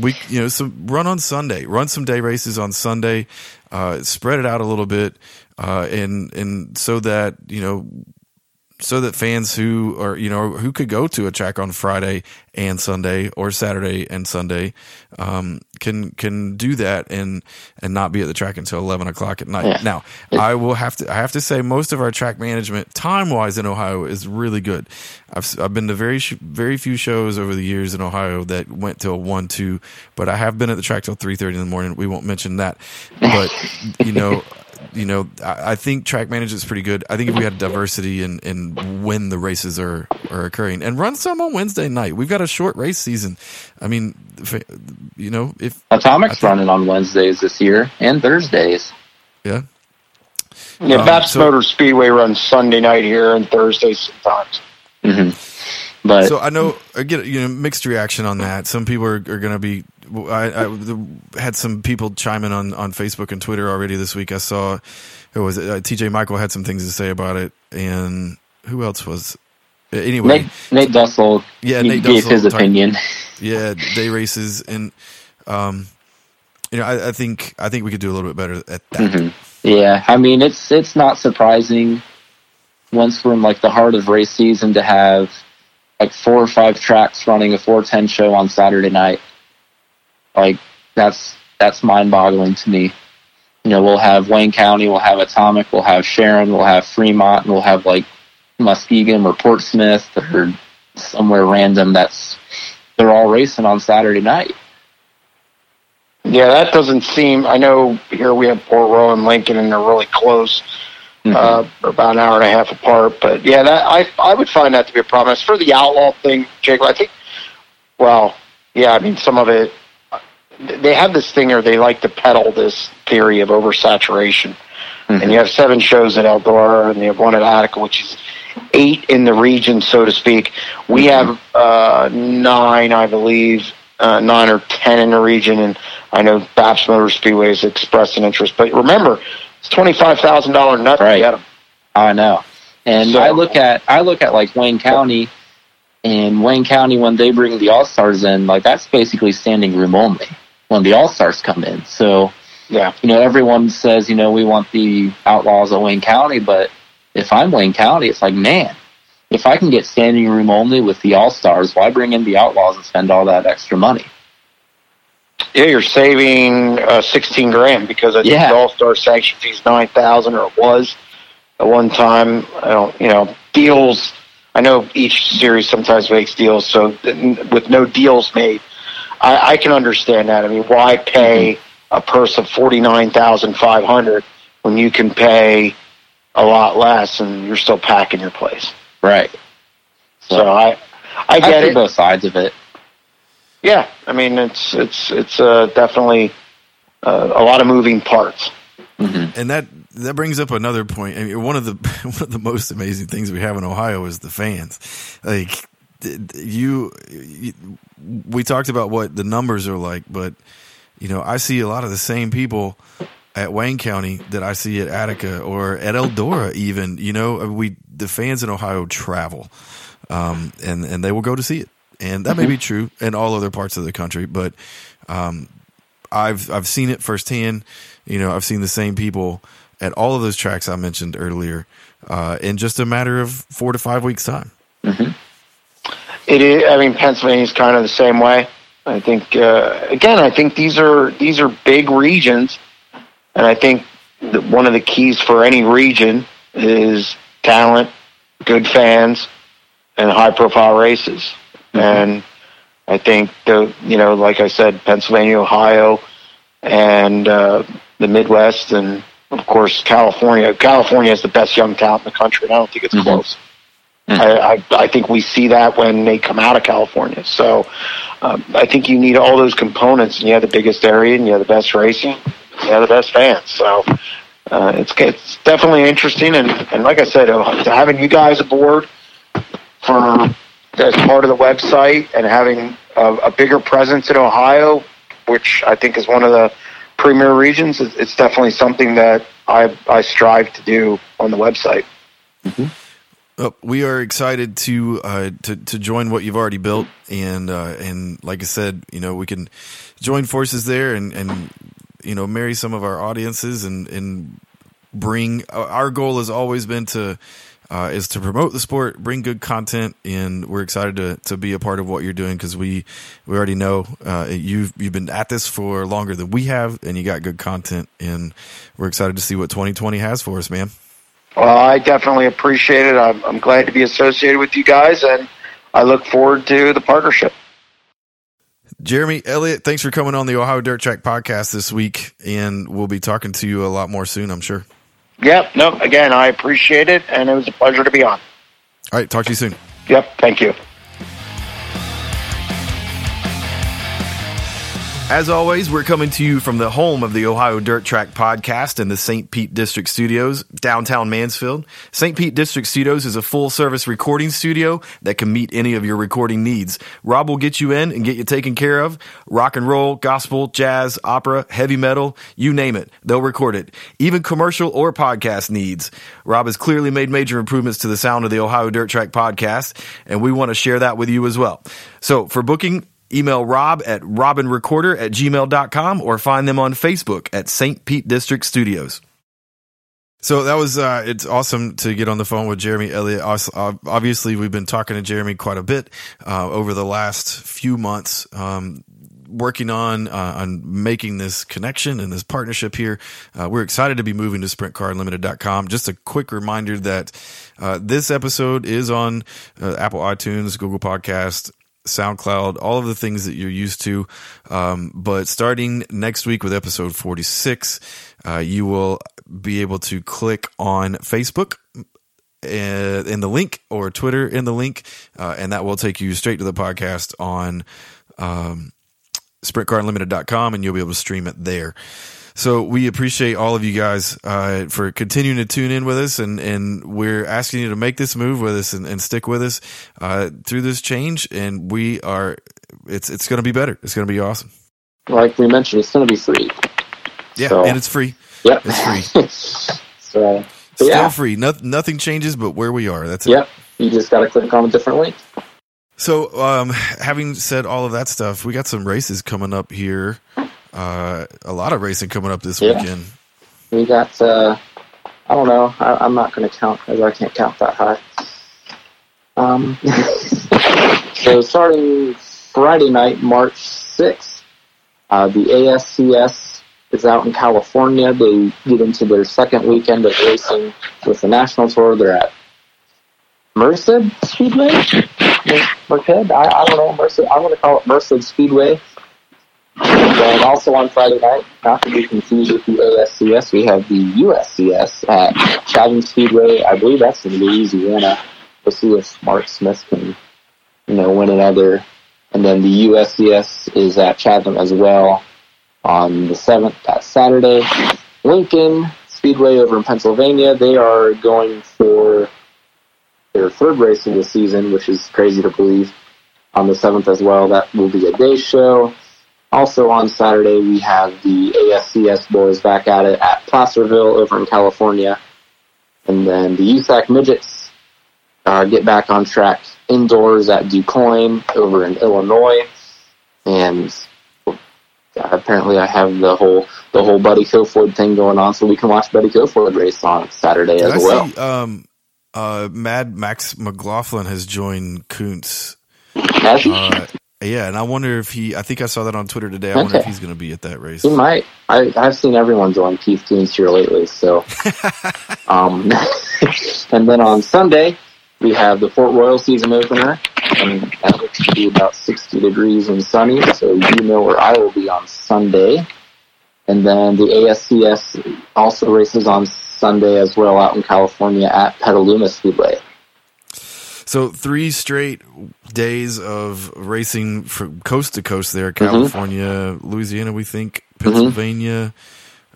we, you know, so run on Sunday, run some day races on Sunday, uh, spread it out a little bit, uh, and and so that you know so that fans who are you know who could go to a track on Friday and Sunday or Saturday and Sunday um, can can do that and and not be at the track until eleven o'clock at night. Yeah. Now I will have to I have to say most of our track management time wise in Ohio is really good. I've I've been to very very few shows over the years in Ohio that went till one two, but I have been at the track till three thirty in the morning. We won't mention that, but you know you know, I, I think track management is pretty good. I think if we had diversity in, in when the races are, are occurring and run some on Wednesday night, we've got a short race season. I mean, if- you know, if Atomic's think- running on Wednesdays this year and Thursdays. yeah, Yeah, Um, Baps so- Motor Speedway runs Sunday night here and Thursdays sometimes. hmm But so I know I get you know mixed reaction on that. Some people are, are going to be. I, I had some people chime in on, on Facebook and Twitter already this week. I saw who was? Uh, TJ Michael had some things to say about it, and who else was? Anyway, Nate, Nate Dussel Yeah, Nate gave Dussel his opinion. yeah, day races, and um, you know, I, I think I think we could do a little bit better at that. Mhm. Yeah, I mean it's it's not surprising once we're in like the heart of race season to have like four or five tracks running a four ten show on Saturday night. Like that's that's mind boggling to me. You know, we'll have Wayne County, we'll have Atomic, we'll have Sharon, we'll have Fremont, and we'll have like Muskingum or Portsmouth or somewhere random that's they're all racing on Saturday night. Yeah, that doesn't seem. I know here we have Port Royal and Lincoln, and they're really close, Mhm. uh, about an hour and a half apart. But yeah, that I I would find that to be a problem. As for the outlaw thing, Jacob, I think. Well, yeah, I mean some of it. They have this thing, or they like to peddle this theory of oversaturation. And you have seven shows at Eldora, and you have one at Attica, which is eight in the region, so to speak. We have uh, nine, I believe, uh, nine or ten in the region, and I know Baps Motor Speedway has expressed an interest. But remember, it's twenty five thousand dollar nut to Right. get 'em. I know. And So- I look at I look at like Wayne County and Wayne County when they bring the All Stars in, like that's basically standing room only when the All Stars come in. So, Yeah, you know, everyone says, you know, we want the outlaws of Wayne County, but if I'm Wayne County, it's like, man, if I can get standing room only with the All Stars, why bring in the outlaws and spend all that extra money? Yeah, you're saving uh, sixteen grand because I think Yeah. the All Star sanction fee's nine thousand, or it was at one time. I don't, you know, deals. I know each series sometimes makes deals, so th- with no deals made, I, I can understand that. I mean, why pay a purse of forty nine thousand five hundred when you can pay a lot less and you're still packing your place? Right. So I, I I get see it. both sides of it. Yeah, I mean, it's it's it's uh, definitely uh, a lot of moving parts. And that that brings up another point. I mean, one of the one of the most amazing things we have in Ohio is the fans. Like th- th- you, you, we talked about what the numbers are like, but you know, I see a lot of the same people at Wayne County that I see at Attica or at Eldora. Even you know, we the fans in Ohio travel, um, and and they will go to see it. And that may be true in all other parts of the country, but um, I've I've seen it firsthand. You know, I've seen the same people at all of those tracks I mentioned earlier uh, in just a matter of four to five weeks' time. It is. I mean, Pennsylvania's kind of the same way. I think. Uh, again, I think these are these are big regions, and I think that one of the keys for any region is talent, good fans, and high-profile races. And I think the you know, like I said, Pennsylvania, Ohio, and uh, the Midwest, and of course California. California has the best young talent in the country. and I don't think it's Mhm. close. I, I, I think we see that when they come out of California. So um, I think you need all those components, and you have the biggest area, and you have the best racing, you have the best fans. So uh, it's it's definitely interesting, and, and like I said, uh, having you guys aboard for as part of the website and having a, a bigger presence in Ohio which I think is one of the premier regions, it's it's definitely something that I I strive to do on the website. Oh, we are excited to uh, to to join what you've already built, and uh, and like I said, you know, we can join forces there, and and you know, marry some of our audiences, and and bring. uh, Our goal has always been to uh, is to promote the sport, bring good content, and we're excited to to be a part of what you're doing because we we already know uh, you've you've been at this for longer than we have, and you got good content, and we're excited to see what 2020 has for us, man. Well, I definitely appreciate it. I'm, I'm glad to be associated with you guys, and I look forward to the partnership. Jeremy Elliott, thanks for coming on the Ohio Dirt Track podcast this week, and we'll be talking to you a lot more soon, I'm sure. Yep. No. Again, I appreciate it, and it was a pleasure to be on. All right, talk to you soon. Yep. Thank you. As always, we're coming to you from the home of the Ohio Dirt Track podcast in the St. Pete District Studios, downtown Mansfield. St. Pete District Studios is a full service recording studio that can meet any of your recording needs. Rob will get you in and get you taken care of. Rock and roll, gospel, jazz, opera, heavy metal, you name it, they'll record it. Even commercial or podcast needs. Rob has clearly made major improvements to the sound of the Ohio Dirt Track podcast, and we want to share that with you as well. So for booking, Email Rob at robinrecorder at gmail.com or find them on Facebook at St. Pete District Studios. So that was, uh, it's awesome to get on the phone with Jeremy Elliott. Obviously, we've been talking to Jeremy quite a bit, uh, over the last few months, um, working on, uh, on making this connection and this partnership here. Uh, we're excited to be moving to sprintcarunlimited.com. Just a quick reminder that, uh, this episode is on, uh, Apple iTunes, Google Podcast, SoundCloud, all of the things that you're used to. Um, but starting next week with episode 46, uh, you will be able to click on Facebook uh, in the link or Twitter in the link, uh, and that will take you straight to the podcast on um, sprintcarunlimited.com, and you'll be able to stream it there. So we appreciate all of you guys uh, for continuing to tune in with us, and, and we're asking you to make this move with us and, and stick with us uh, through this change. And we are, it's it's going to be better. It's going to be awesome. Like we mentioned, it's going to be free. Yeah, So- and it's free. Yep. It's free. so, Still yeah. free. No, nothing changes, but where we are. That's it. Yep. You just got to click on a different link. So, um, having said all of that stuff, we got some races coming up here. Uh, a lot of racing coming up this Yeah. weekend. We got, uh, I don't know, I, I'm not going to count as I can't count that high. Um, so starting Friday night, March 6th, uh, the ASCS is out in California. They get into their second weekend of racing with the national tour. They're at Merced Speedway? Merced? I, I don't know. Merced, I'm going to call it Merced Speedway. And then also on Friday night, not to be confused with the OSCS, we have the USCS at Chatham Speedway. I believe that's in Louisiana. We'll see if Mark Smith can, you know, win another. And then the USCS is at Chatham as well on the 7th, that Saturday. Lincoln Speedway over in Pennsylvania, they are going for their third race of the season, which is crazy to believe, on the 7th as well. That will be a day show. Also on Saturday, we have the ASCS boys back at it at Placerville over in California. And then the USAC Midgets uh, get back on track indoors at DuQuoin over in Illinois. And uh, apparently I have the whole the whole Buddy Kofoid thing going on, so we can watch Buddy Kofoid race on Saturday Did as I well. see, um, uh, Mad Max McLaughlin has joined Kunz. Has he? Yeah, and I wonder if he. I think I saw that on Twitter today. I wonder if he's going to be at that race. He might. I, I've seen everyone join Keith Kunz here lately. So, um, and then on Sunday we have the Port Royal season opener, and that looks to be about 60 degrees and sunny. So you know where I will be on Sunday. And then the ASCS also races on Sunday as well out in California at Petaluma Speedway. So three straight days of racing from coast to coast. Mm-hmm. There, California, Louisiana, we think, Pennsylvania,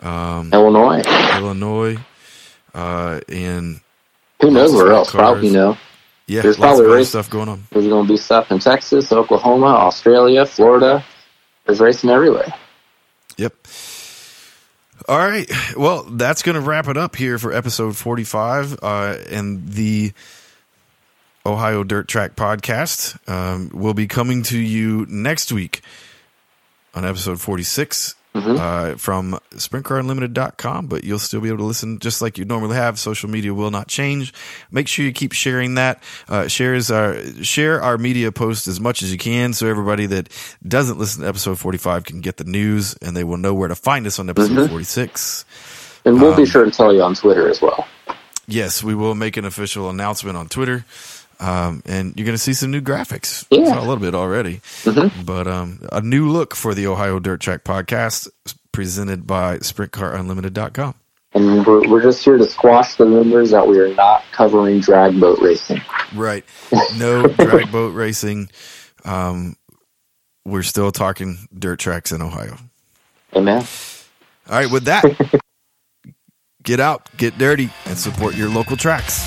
um, Illinois. Illinois, uh, and Who knows where else? Probably cars. no. yeah, There's probably race- stuff going on. There's going to be stuff in Texas, Oklahoma, Australia, Florida. There's racing everywhere. Yep. All right. Well, that's going to wrap it up here for episode 45 uh, and the Ohio Dirt Track podcast. Um, will be coming to you next week on episode 46 uh, from sprintcarunlimited.com, but you'll still be able to listen just like you normally have. Social media will not change. Make sure you keep sharing that. Uh, shares our, share our media posts as much as you can so everybody that doesn't listen to episode 45 can get the news and they will know where to find us on episode 46. And we'll be sure to tell you on Twitter as well. Yes, we will make an official announcement on Twitter. Um, and you're going to see some new graphics. Yeah. A little bit already, but um, a new look for the Ohio Dirt Track podcast presented by SprintCarUnlimited.com. And we're, we're just here to squash the rumors that we are not covering drag boat racing. Right. No drag boat racing. Um, we're still talking dirt tracks in Ohio. Amen. All right, with that, get out, get dirty, and support your local tracks.